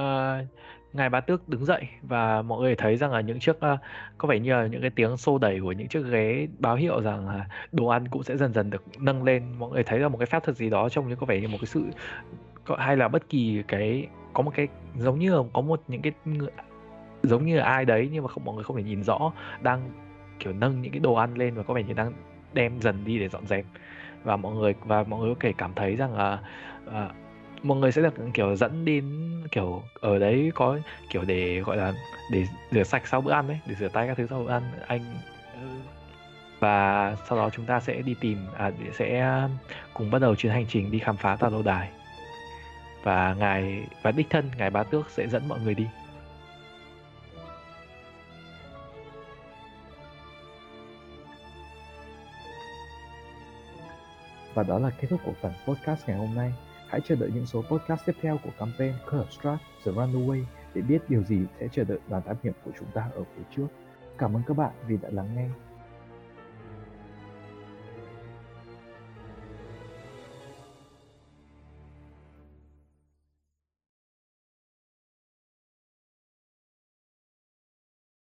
uh, ngài bá tước đứng dậy và mọi người thấy rằng là những chiếc uh, có vẻ như là những cái tiếng xô đẩy của những chiếc ghế báo hiệu rằng là đồ ăn cũng sẽ dần dần được nâng lên. Mọi người thấy là một cái phép thuật gì đó trong những có vẻ như một cái sự hay là bất kỳ cái có một cái giống như là có một những cái giống như là ai đấy nhưng mà không mọi người không thể nhìn rõ đang kiểu nâng những cái đồ ăn lên và có vẻ như đang đem dần đi để dọn dẹp. Và mọi người và mọi người có thể cảm thấy rằng là uh, mọi người sẽ được, kiểu, dẫn đến, kiểu, ở đấy có, kiểu, để, gọi là, để rửa sạch sau bữa ăn đấy để rửa tay các thứ sau bữa ăn, anh ừ. và sau đó chúng ta sẽ đi tìm à sẽ um, cùng bắt đầu chuyến hành trình đi khám phá tòa lâu đài. Và ngài, và đích thân, ngài bá tước sẽ dẫn mọi người đi. Và đó là kết thúc của phần podcast ngày hôm nay. Hãy chờ đợi những số podcast tiếp theo của campaign Curve Strat The Runaway để biết điều gì sẽ chờ đợi đoàn thám hiểm của chúng ta ở phía trước. Cảm ơn các bạn vì đã lắng nghe.